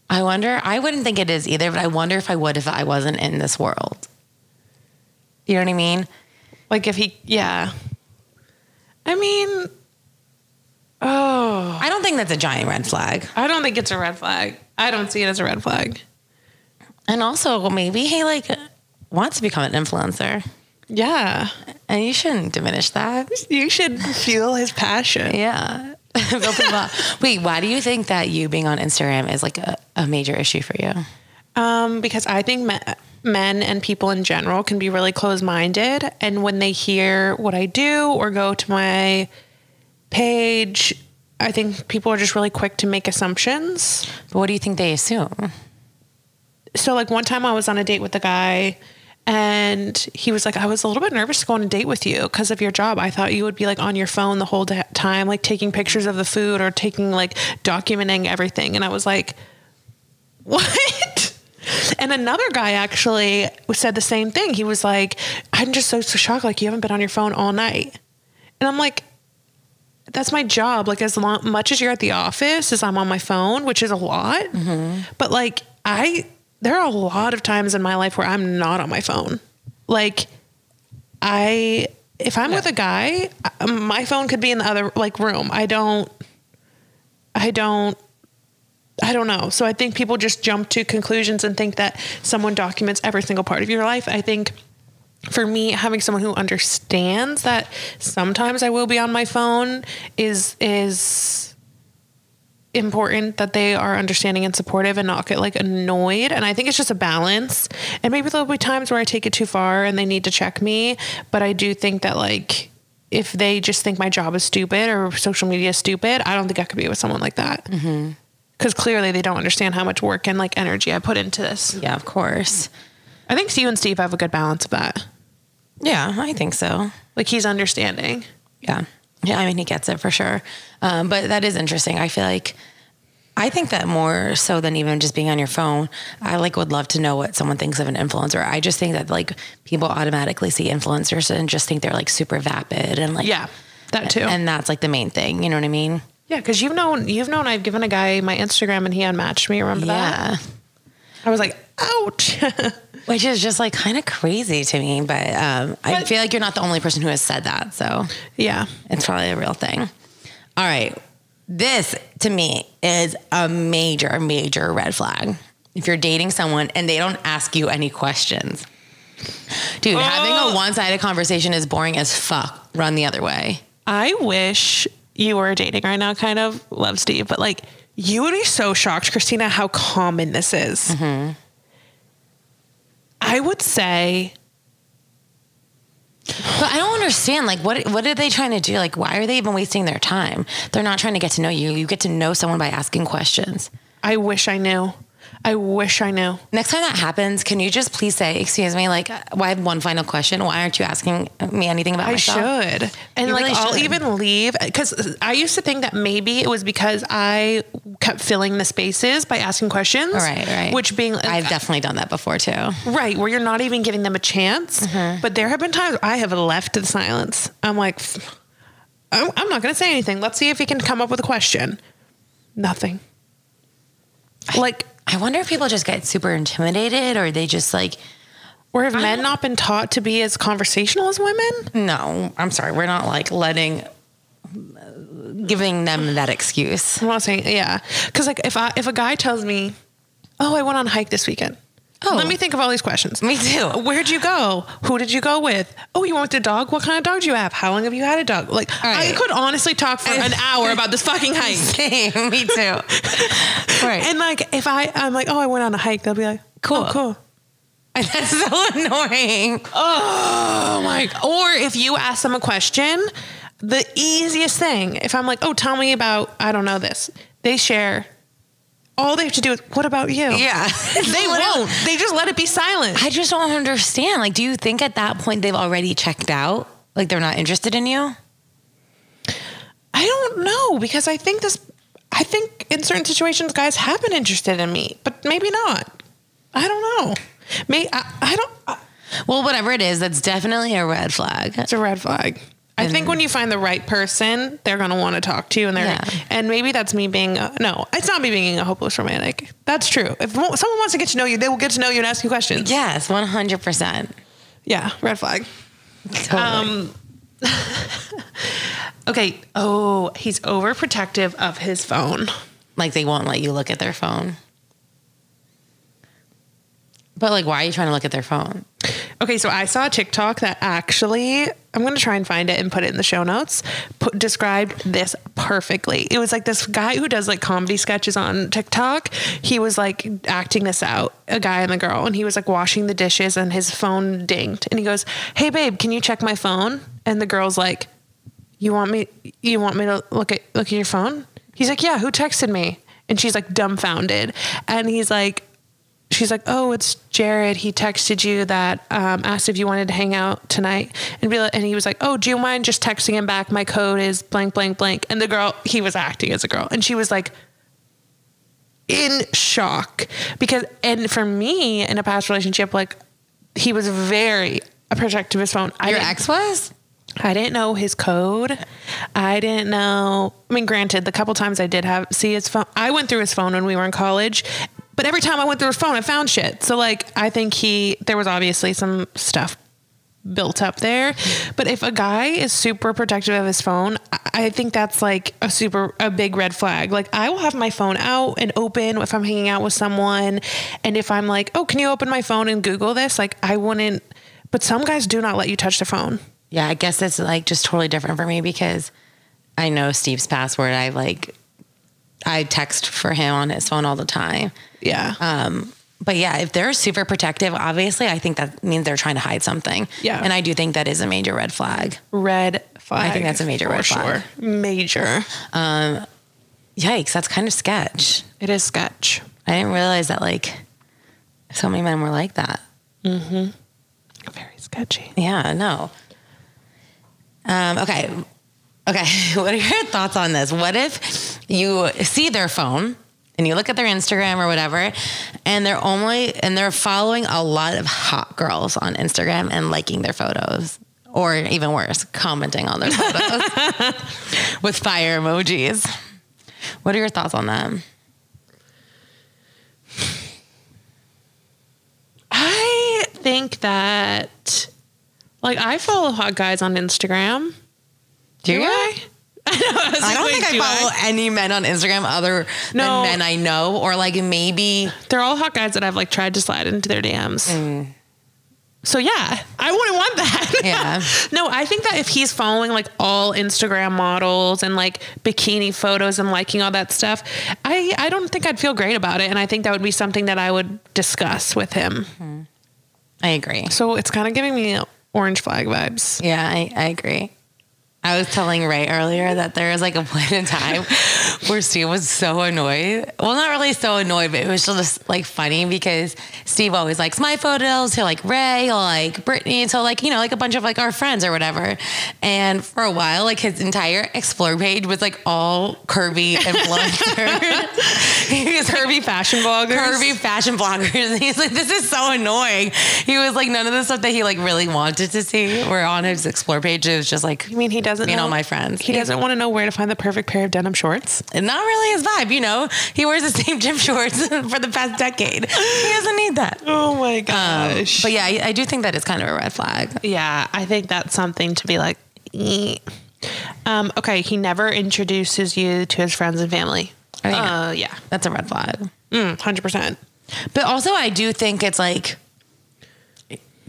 I wonder. I wouldn't think it is either, but I wonder if I would if I wasn't in this world. You know what I mean? Like if he, yeah. I mean, oh, I don't think that's a giant red flag. I don't think it's a red flag. I don't see it as a red flag. And also, maybe he like wants to become an influencer, Yeah, and you shouldn't diminish that. you should feel his passion. Yeah. Build him up. Wait, why do you think that you being on Instagram is like a, a major issue for you? Um, because I think me- men and people in general can be really close minded. And when they hear what I do or go to my page, I think people are just really quick to make assumptions. But what do you think they assume? So, like, one time I was on a date with a guy. And he was like, I was a little bit nervous to go on a date with you because of your job. I thought you would be like on your phone the whole da- time, like taking pictures of the food or taking like documenting everything. And I was like, what? And another guy actually said the same thing. He was like, I'm just so, so shocked. Like, you haven't been on your phone all night. And I'm like, that's my job. Like, as long, much as you're at the office, as I'm on my phone, which is a lot. Mm-hmm. But like, I, there are a lot of times in my life where I'm not on my phone. Like, I, if I'm with a guy, um, my phone could be in the other like room. I don't, I don't, I don't know. So I think people just jump to conclusions and think that someone documents every single part of your life. I think for me, having someone who understands that sometimes I will be on my phone is is important that they are understanding and supportive and not get like annoyed. And i think it's just a balance. And maybe there'll be times where i take it too far and they need to check me. But i do think that like if they just think my job is stupid or social media is stupid i don't think i could be with someone like that. Mm-hmm. Because clearly they don't understand how much work and like energy i put into this. Yeah, of course. i think you and steve have a good balance of that. Yeah, I think so. like he's understanding. Yeah. Yeah, I mean, he gets it for sure. Um, but that is interesting. I feel like I think that more so than even just being on your phone, I like would love to know what someone thinks of an influencer. I just think that like people automatically see influencers and just think they're like super vapid and like yeah that too And that's like the main thing. You know what I mean? yeah because you've known you've known i've given a guy my instagram and he unmatched me remember that Yeah. i was like ouch Which is just like kind of crazy to me. But um, I feel like you're not the only person who has said that. So yeah It's probably a real thing. All right. This to me is a major, major red flag. If you're dating someone and they don't ask you any questions. Dude, having Oh. a one sided conversation is boring as fuck. Run the other way. I wish you were dating right now, kind of. Love Steve, but like you would be so shocked, Christina, how common this is. I would say, But I don't understand. Like, what what are they trying to do? Like, why are they even wasting their time? They're not trying to get to know you. You get to know someone by asking questions. I wish I knew. I wish I knew. Next time that happens, can you just please say, "Excuse me, like, well, I have one final question. Why aren't you asking me anything about I myself?" I should. And You like really I'll should. even leave because I used to think that maybe it was because I kept filling the spaces by asking questions. Right, right. Which being I've definitely done that before too. right where you're not even giving them a chance. Mm-hmm. But there have been times I have left the silence. I'm like, I'm not going to say anything. Let's see if he can come up with a question. Nothing. Like I wonder if people just get super intimidated or they just like Or have men not been taught to be as conversational as women? No, I'm sorry. We're not like letting, giving them that excuse. I'm not saying, yeah. Because like if I if a guy tells me, "Oh, I went on a hike this weekend," Oh. let me think of all these questions. Me too. Where'd you go? Who did you go with? Oh, you went with a dog. What kind of dog do you have? How long have you had a dog? Like I could honestly talk for an hour about this fucking hike. Same. Me too. right. And like if I I'm like, oh, I went on a hike, they'll be like, oh, cool, Cool. cool. That's so annoying. Oh my! Or if you ask them a question, the easiest thing, if I'm like, oh, tell me about, I don't know this, they share. All they have to do is, what about you? Yeah. They won't. They just let it be silent. I just don't understand. Like, do you think at that point they've already checked out? Like, they're not interested in you? I don't know because I think this, I think in certain situations, guys have been interested in me, but maybe not. I don't know. May I, I don't. I, Well, whatever it is, that's definitely a red flag. it's a red flag. I think when you find the right person, they're gonna want to talk to you, and they're Yeah. and maybe that's me being a, no, it's not me being a hopeless romantic. That's true. If someone wants to get to know you, they will get to know you and ask you questions. Yes, 100%. Yeah, red flag. Totally. Um, okay. Oh, he's overprotective of his phone. like, they won't let you look at their phone. But, like, why are you trying to look at their phone? Okay, so I saw a TikTok that actually I'm going to try and find it and put it in the show notes. Put, described this perfectly. It was like this guy who does like comedy sketches on TikTok. He was like acting this out, a guy and the girl, and he was like washing the dishes and his phone dinged, and he goes, "Hey babe, can you check my phone?" And the girl's like, "You want me? You want me to look at look at your phone?" He's like, "Yeah, who texted me?" And she's like dumbfounded, and he's like she's like, "Oh, it's Jared. He texted you that um, asked if you wanted to hang out tonight." And be like, and he was like, "Oh, do you mind just texting him back? My code is blank blank blank." And the girl, he was acting as a girl, and she was like in shock because, and for me in a past relationship, like he was very a protective of his phone. I Your ex was? I didn't know his code. I didn't know. I mean, granted, the couple times I did have see his phone, I went through his phone when we were in college. But every time I went through his phone, I found shit. So like, I think he there was obviously some stuff built up there. But if a guy is super protective of his phone, I- I think that's like a super a big red flag. Like I will have my phone out and open if I'm hanging out with someone, and if I'm like, oh, can you open my phone and Google this? Like I wouldn't. But some guys do not let you touch their phone. Yeah, I guess it's like just totally different for me because I know Steve's password. I like, I text for him on his phone all the time. Yeah. Um, but yeah, if they're super protective, obviously, I think that means they're trying to hide something. Yeah. And I do think that is a major red flag. red flag. I think that's a major red flag. Major. Um, Yikes, that's kind of sketch. It is sketch. I didn't realize that like so many men were like that. Mm-hmm. Very sketchy. Yeah, no. Um, okay. Okay. What are your thoughts on this? What if you see their phone and you look at their Instagram or whatever, and they're only and they're following a lot of hot girls on Instagram and liking their photos? Or even worse, commenting on their photos with fire emojis. What are your thoughts on that? I think that, like, I follow hot guys on Instagram. Do you? I? I, know, I, I don't wait, think I follow any men on Instagram other No. than men I know, or like maybe They're all hot guys that I've like tried to slide into their DMs. Mm. So yeah, I wouldn't want that. Yeah. no, I think that if he's following like all Instagram models and like bikini photos and liking all that stuff, I I don't think I'd feel great about it, and I think that would be something that I would discuss with him. I agree. So it's kind of giving me orange flag vibes. Yeah, I, I agree. I was telling Ray earlier that there was like a point in time where Steve was so annoyed. Well, not really so annoyed, but it was just like funny because Steve always likes my photos. He'll like Ray, he'll like Brittany. So like, you know, like a bunch of like our friends or whatever. And for a while, like his entire explore page was like all curvy influencers. he was Curvy fashion bloggers. curvy fashion bloggers. And he's like, this is so annoying. He was like, none of the stuff that he like really wanted to see were on his explore page. It was just like, You mean he doesn't doesn't me and know- all my friends. He doesn't want to know where to find the perfect pair of denim shorts. Not really his vibe, you know. He wears the same gym shorts for the past decade. He doesn't need that. Oh my Um, gosh. but yeah, I, I do think that is kind of a red flag. yeah, I think that's something to be like. "Eh." Um, okay, he never introduces you to his friends and family. I think- Uh, yeah, That's a red flag. hundred percent. But also, I do think it's like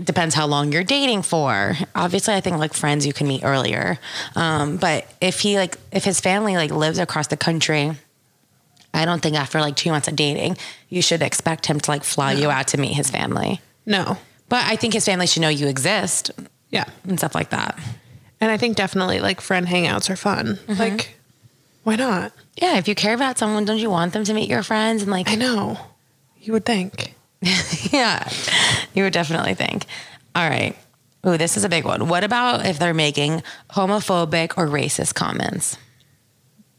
depends how long you're dating for. Obviously, I think like friends you can meet earlier. Um, but if he like if his family like lives across the country, I don't think after like two months of dating you should expect him to like fly you out to meet his family. No, But I think his family should know you exist yeah, and stuff like that. and I think definitely like friend hangouts are fun. Like, why not? Yeah, if you care about someone, don't you want them to meet your friends and like I know. You would think. yeah, you would definitely think. All right. Ooh, this is a big one. What about if they're making homophobic or racist comments?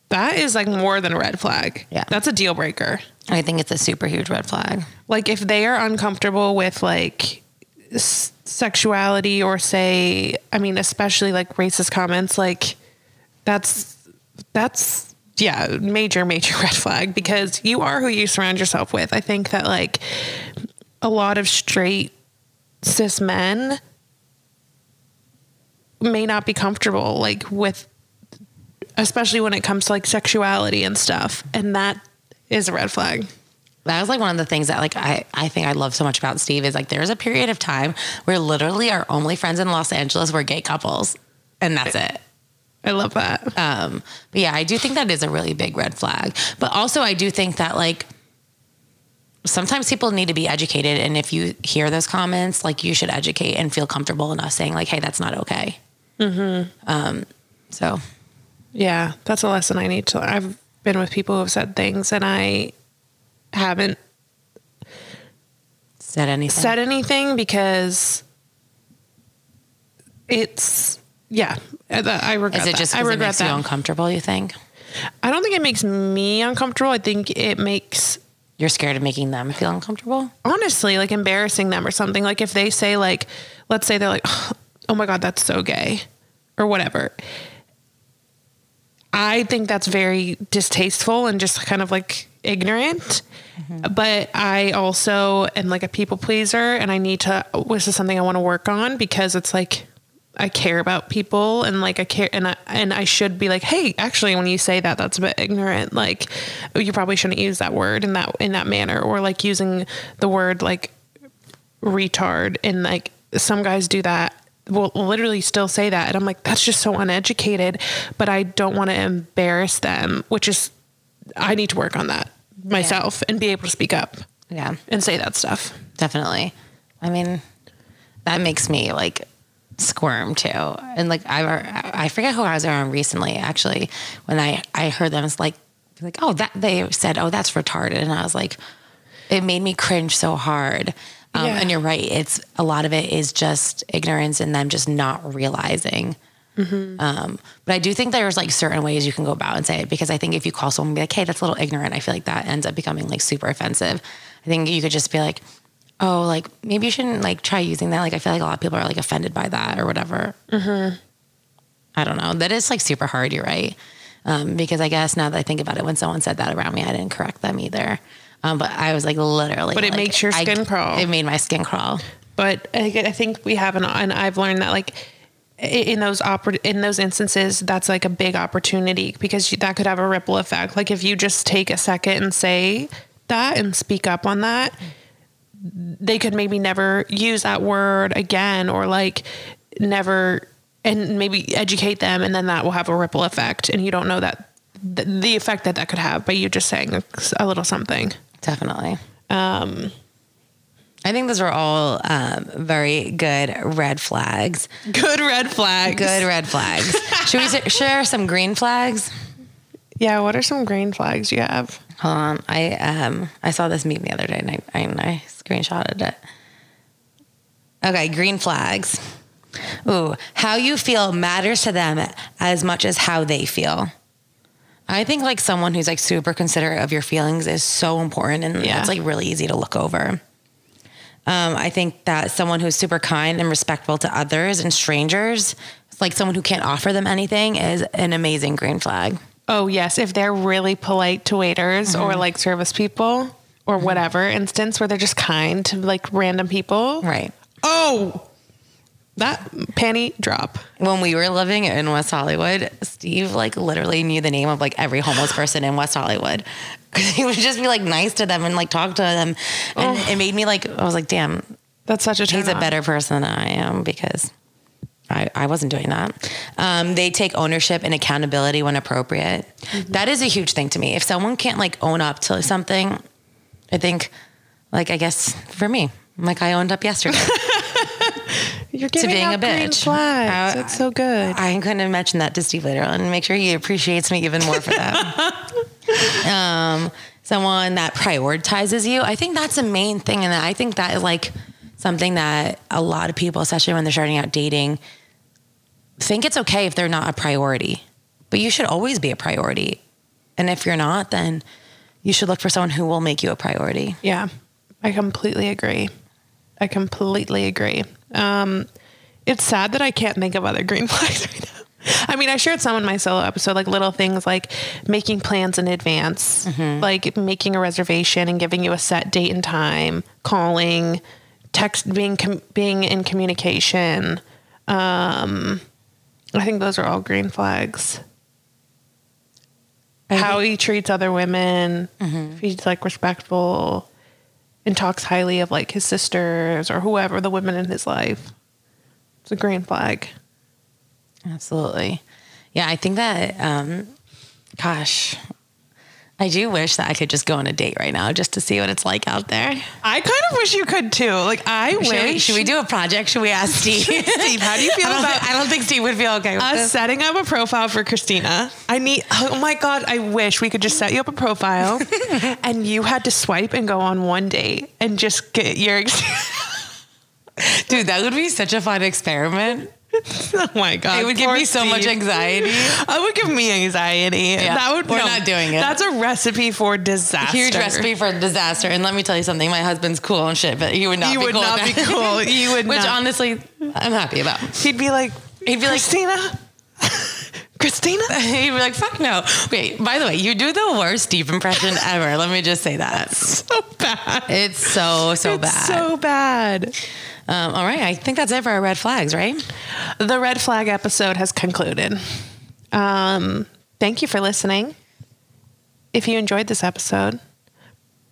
That is like more than a red flag. Yeah. That's a deal breaker. I think it's a super huge red flag. Like if they are uncomfortable with like s- sexuality or say, I mean, especially like racist comments, like that's that's yeah, major major red flag because you are who you surround yourself with. I think that like a lot of straight cis men may not be comfortable like with especially when it comes to like sexuality and stuff and that is a red flag That was like one of the things that like I, I think I love so much about Steve is like there's a period of time where literally our only friends in Los Angeles were gay couples. And that's eh, it. I love that Um, but yeah, I do think that is a really big red flag. But also, I do think that like sometimes people need to be educated, and if you hear those comments, like you should educate and feel comfortable enough saying like, "Hey, that's not okay." Mm-hmm. Um, so Yeah, that's a lesson I need to. I've been with people who have said things and I haven't said anything. said anything because it's yeah. Uh, I I regret is it that. just I because it regret makes you uncomfortable? You think I don't think it makes me uncomfortable. I think it makes you're scared of making them feel uncomfortable? honestly like embarrassing them or something. Like if they say like, let's say they're like, oh my god, that's so gay, or whatever. I think that's very distasteful and just kind of like ignorant. Mm-hmm. But I also am like a people pleaser and I need to, this is something I want to work on because it's like, I care about people and like I care and I, and I should be like, hey, actually, when you say that, that's a bit ignorant. Like, oh, you probably shouldn't use that word in that in that manner, or like using the word like retard and like some guys do that will literally still say that and i'm like that's just so uneducated but i don't want to embarrass them which is i need to work on that myself and be able to speak up Yeah, and say that stuff definitely. I mean, that makes me like squirm too. And like I, I forget who I was around recently. Actually, when I I heard them, it's like like oh that they said oh that's retarded, and I was like, it made me cringe so hard. Um, Yeah. And you're right. It's a lot of it is just ignorance and them just not realizing. Um, but I do think there's like certain ways you can go about and say it because I think if you call someone and be like, hey, that's a little ignorant, I feel like that ends up becoming like super offensive. I think you could just be like, oh, like maybe you shouldn't like try using that. Like I feel like a lot of people are like offended by that or whatever. I don't know. That is like super hard. You're right. Um, because I guess now that I think about it, when someone said that around me, I didn't correct them either. Um, but I was like literally. But it like, makes your I- skin crawl. It made my skin crawl. but I, I think we have an and I've learned that like in those oppor- in those instances that's like a big opportunity because that could have a ripple effect like if you just take a second and say that and speak up on that they could maybe never use that word again or like never and maybe educate them and then that will have a ripple effect and you don't know that th- the effect that that could have by you just saying a, a little something Definitely. um I think those are all um, very good red flags. good red flags Good red flags. Should we share some green flags? yeah what are some green flags you have Hold on. I um I saw this meme the other day and I, I, I screenshotted it. Okay, green flags. Ooh, how you feel matters to them as much as how they feel. I think like someone who's like super considerate of your feelings is so important and Yeah. that's like really easy to look over. Um, I think that someone who's super kind and respectful to others and strangers, like someone who can't offer them anything is an amazing green flag. Oh, yes. If they're really polite to waiters or like service people or whatever instance where they're just kind to like random people. Right. Oh, that panty drop. When we were living in West Hollywood, Steve like literally knew the name of like every homeless person in West Hollywood. Cause he would just be like nice to them and like talk to them. And it made me like, I was like, damn, That's such a turn he's a better person than I am because I, I wasn't doing that. Um, they take ownership and accountability when appropriate. That is a huge thing to me. If someone can't like own up to something, I think, like, I guess for me, like I owned up yesterday. You're giving being out a green bitch. flags. I- That's so good. I'm going to mention that to Steve later on and make sure he appreciates me even more for that. um, someone that prioritizes you. I think that's the main thing. And I think that is like something that a lot of people, especially when they're starting out dating, think it's okay if they're not a priority, but you should always be a priority. And if you're not, then you should look for someone who will make you a priority. Yeah, I completely agree. I completely agree. Um, it's sad that I can't think of other green flags right now. I mean, I shared some in my solo episode, like little things like making plans in advance, like making a reservation and giving you a set date and time, calling, text, being com- being in communication. Um, I think those are all green flags. How he treats other women, if he's like respectful and talks highly of like his sisters or whoever the women in his life. It's a green flag. Absolutely. Yeah, I think that, um, gosh, I do wish that I could just go on a date right now just to see what it's like out there. I kind of wish you could too. Like I Should we, should we do a project? Should we ask Steve? Steve, how do you feel I about- think, I don't think Steve would feel okay with us this. setting up a profile for Christina. I need. Oh my god! I wish we could just set you up a profile, and you had to swipe and go on one date and just get your. Dude, that would be such a fun experiment. oh my god! It would give me so much anxiety. It would give me anxiety. Yeah, that would. we're no, not doing it. That's a recipe for disaster. Huge recipe for disaster. And let me tell you something, my husband's cool and shit, but he would not You be would cool. not be cool. You would Which not. honestly, I'm happy about. He'd be like, He'd be like- Christina, Christina. He'd be like, fuck no. Wait, by the way, you do the worst deep impression ever. Let me just say that. So bad. It's so, so It's bad. So bad. Um, all right, I think that's it for our red flags, right? The red flag episode has concluded. Um, thank you for listening. If you enjoyed this episode,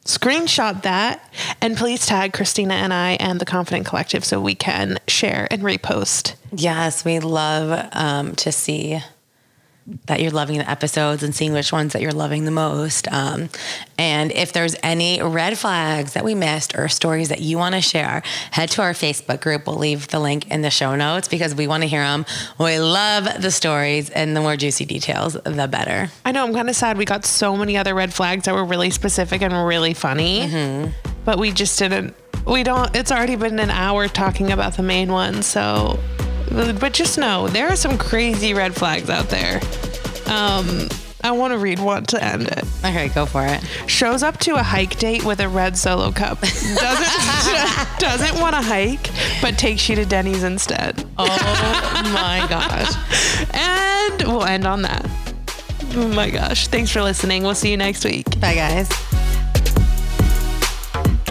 screenshot that and please tag Christina and I and the Confident Collective so we can share and repost. Yes, we love um, to see that you're loving the episodes and seeing which ones that you're loving the most. Um, and if there's any red flags that we missed or stories that you want to share, head to our Facebook group. We'll leave the link in the show notes because we want to hear them. We love the stories and the more juicy details, the better. I know I'm kind of sad we got so many other red flags that were really specific and really funny, but we just didn't. We don't. It's already been an hour talking about the main one, so. But just know there are some crazy red flags out there. Um, I want to read one to end it. Okay, go for it. Shows up to a hike date with a red solo cup. Doesn't doesn't want to hike, but takes you to Denny's instead. Oh my gosh. And we'll end on that. Oh my gosh! Thanks for listening. We'll see you next week. Bye, guys.